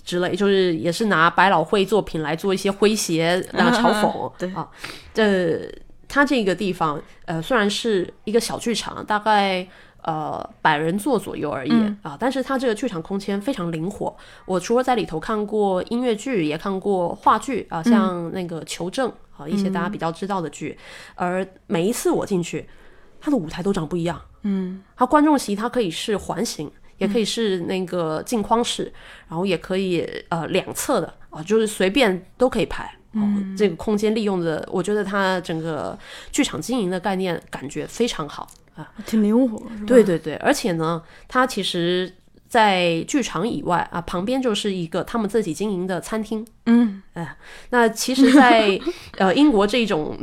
之类，就是也是拿百老汇作品来做一些诙谐啊嘲讽。[LAUGHS] 对啊，这它这个地方呃虽然是一个小剧场，大概。呃，百人座左右而已、啊，但是它这个剧场空间非常灵活。我除了在里头看过音乐剧，也看过话剧啊，像那个《求证》啊，一些大家比较知道的剧。而每一次我进去，它的舞台都长不一样。嗯，它观众席它可以是环形，也可以是那个镜框式，然后也可以呃两侧的啊，就是随便都可以排。哦，这个空间利用的，我觉得它整个剧场经营的概念感觉非常好。挺灵活？对对对，而且呢，它其实，在剧场以外啊，旁边就是一个他们自己经营的餐厅。嗯，哎，那其实在，[LAUGHS] 呃英国这种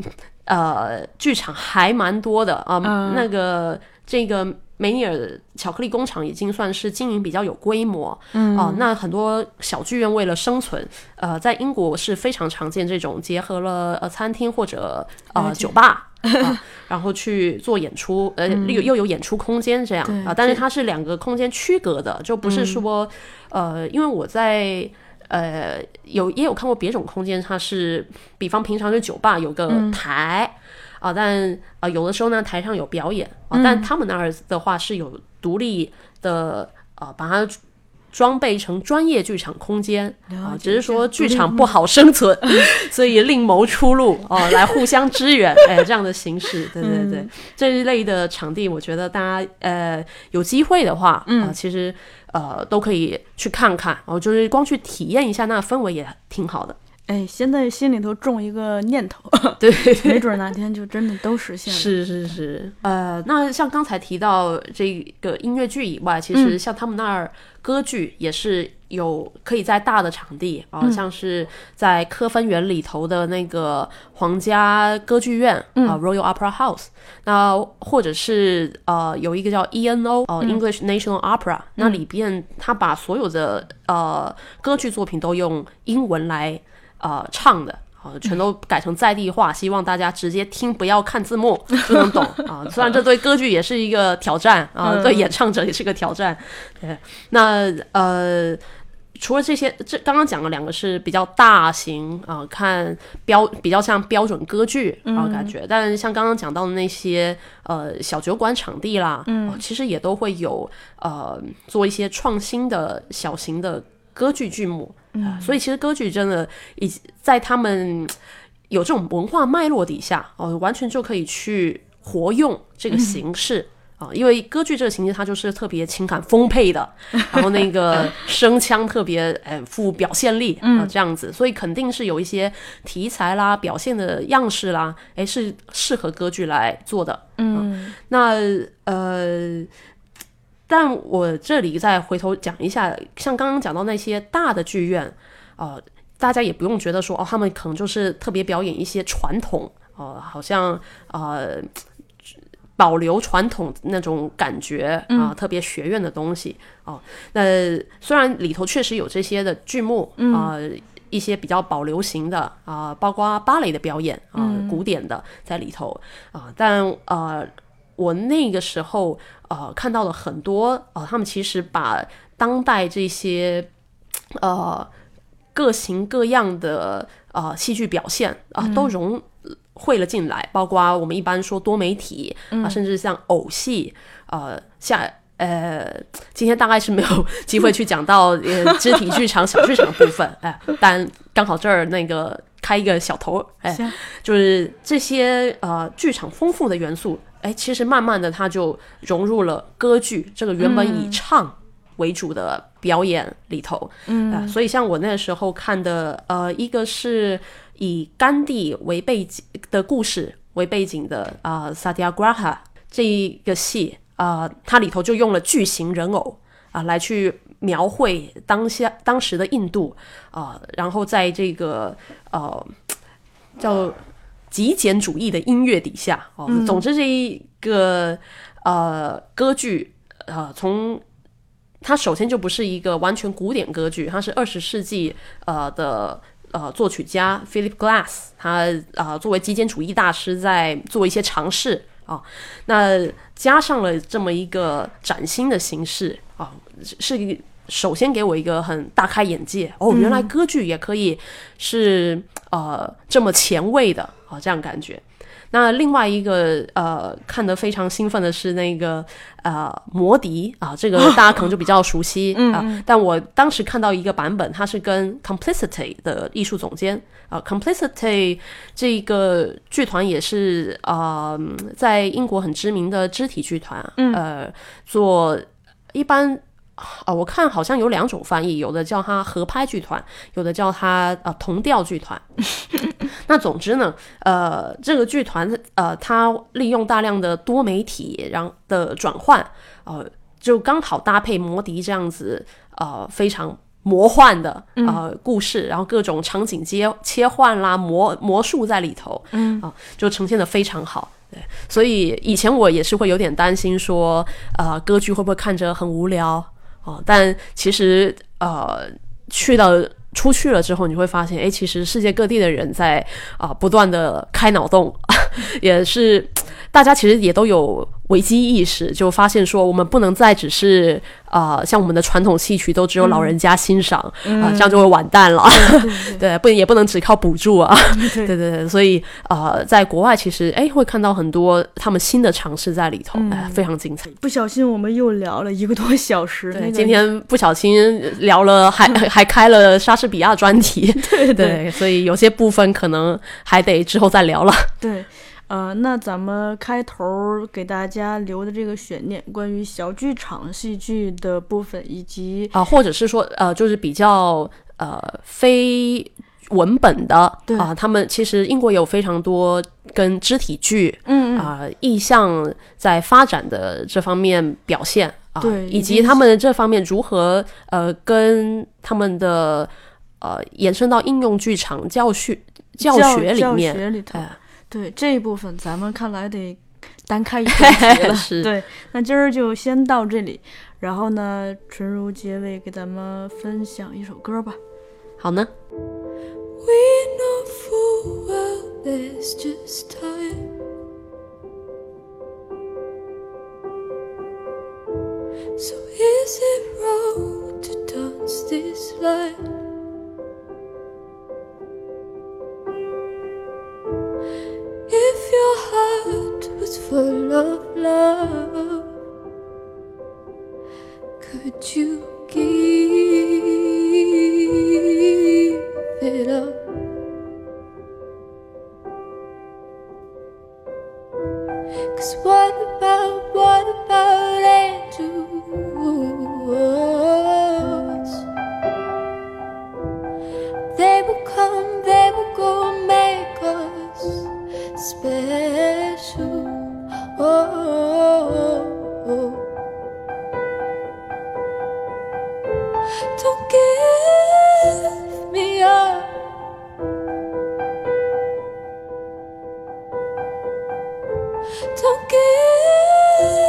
呃剧场还蛮多的啊、嗯那个这个梅尼尔巧克力工厂已经算是经营比较有规模，嗯。啊、那很多小剧院为了生存，呃，在英国是非常常见这种结合了呃餐厅或者呃酒吧。[LAUGHS] 啊，然后去做演出，呃，又又有演出空间这样对啊，但是它是两个空间区隔的，就不是说，呃，因为我在呃有也有看过别种空间，它是比方平常是酒吧有个台。啊，但啊，有的时候呢，台上有表演啊，但他们那儿的话是有独立的啊，把它装备成专业剧场空间啊，只是说剧场不好生存，[LAUGHS] 所以另谋出路哦，来互相支援，哎，这样的形式，对对对，这一类的场地，我觉得大家呃有机会的话，啊，其实呃都可以去看看，哦，就是光去体验一下那氛围也挺好的，哎，现在心里头种一个念头，[LAUGHS] 对，没准哪天就真的都实现了。是是是，呃，那像刚才提到这个音乐剧以外，其实像他们那儿歌剧也是有可以在大的场地啊、像是在科芬园里头的那个皇家歌剧院啊、Royal Opera House，那或者是呃有一个叫 ENO 哦、English National Opera，、那里边他把所有的呃歌剧作品都用英文来呃唱的。啊，全都改成在地化，希望大家直接听，不要看字幕 [LAUGHS] 就能懂啊。虽然这对歌剧也是一个挑战啊，对演唱者也是个挑战。[LAUGHS] 对，那呃。除了这些，这刚刚讲了两个是比较大型啊，看标比较像标准歌剧啊感觉，但像刚刚讲到的那些呃小酒馆场地啦，嗯，其实也都会有呃做一些创新的小型的歌剧剧目，嗯，所以其实歌剧真的以在他们有这种文化脉络底下哦，完全就可以去活用这个形式。啊，因为歌剧这个情节它就是特别情感丰沛的，然后那个 [LAUGHS] 声腔特别诶富表现力啊这样子，所以肯定是有一些题材啦、表现的样式啦，诶是适合歌剧来做的。嗯，那呃，但我这里再回头讲一下，像刚刚讲到那些大的剧院啊，大家也不用觉得说哦，他们可能就是特别表演一些传统哦，好像呃。保留传统那种感觉啊，特别学院的东西哦。那虽然里头确实有这些的剧目啊，一些比较保留型的啊，包括芭蕾的表演啊，古典的在里头啊，但呃，我那个时候呃看到了很多呃，他们其实把当代这些呃各型各样的呃戏剧表现啊都融。汇了进来，包括我们一般说多媒体啊，甚至像偶戏，呃，像呃，今天大概是没有 [LAUGHS] 机会去讲到呃肢体剧场、小剧场的部分，哎，但刚好这儿那个开一个小头，哎，就是这些呃剧场丰富的元素，哎，其实慢慢的他就融入了歌剧这个原本以唱为主的表演里头，嗯，所以像我那时候看的，呃，一个是。以甘地为背景的故事为背景的啊，萨迪亚 graha 这一个戏啊，它里头就用了巨型人偶啊来去描绘当下当时的印度啊，然后在这个呃叫极简主义的音乐底下哦，总之这一个呃歌剧呃从它首先就不是一个完全古典歌剧，它是二十世纪呃的。呃，作曲家 Philip Glass，他啊作为极简主义大师在做一些尝试啊，那加上了这么一个崭新的形式啊，是首先给我一个很大开眼界哦，原来歌剧也可以是呃这么前卫的啊，这样感觉。那另外一个呃，看得非常兴奋的是那个呃，魔笛啊，这个大家可能就比较熟悉 [LAUGHS] 啊。但我当时看到一个版本，它是跟 Complicity 的艺术总监啊，Complicity 这个剧团也是啊，在英国很知名的肢体剧团，呃，做一般。啊，我看好像有两种翻译，有的叫它合拍剧团，有的叫它呃同调剧团。[LAUGHS] 那总之呢，呃，这个剧团呃，它利用大量的多媒体，然后的转换，呃，就刚好搭配魔笛这样子，呃，非常魔幻的呃故事，然后各种场景接切换啦，魔魔术在里头，嗯啊，就呈现的非常好。对，所以以前我也是会有点担心说，呃，歌剧会不会看着很无聊？哦，但其实呃，去到出去了之后，你会发现，哎，其实世界各地的人在啊不断的开脑洞，[LAUGHS] 也是大家其实也都有危机意识，就发现说我们不能再只是。啊，像我们的传统戏曲都只有老人家欣赏啊，这样就会完蛋了。对，[LAUGHS] 不也不能只靠补助啊。[LAUGHS] 对对对，所以呃，在国外其实哎会看到很多他们新的尝试在里头，哎，非常精彩。不小心我们又聊了一个多小时，对，今天不小心聊了，还还开了莎士比亚专题。对对，所以有些部分可能还得之后再聊了。对。呃，那咱们开头给大家留的这个悬念，关于小剧场戏剧的部分，以及啊，或者是说呃，就是比较呃非文本的啊，他们其实英国有非常多跟肢体剧，嗯啊，意向在发展的这方面表现啊，对，以及他们这方面如何呃跟他们的呃延伸到应用剧场教学教学里面，哎。对这一部分，咱们看来得单开一节了。对，那今儿就先到这里。然后呢，纯如结尾给咱们分享一首歌吧。好呢。We know full well there's just time. So is it wrong to dance this line? If your heart was full of love, could you give it up? Cause what about, what about angels? They will come, they will go, and make us special. Oh, don't give me up. Don't give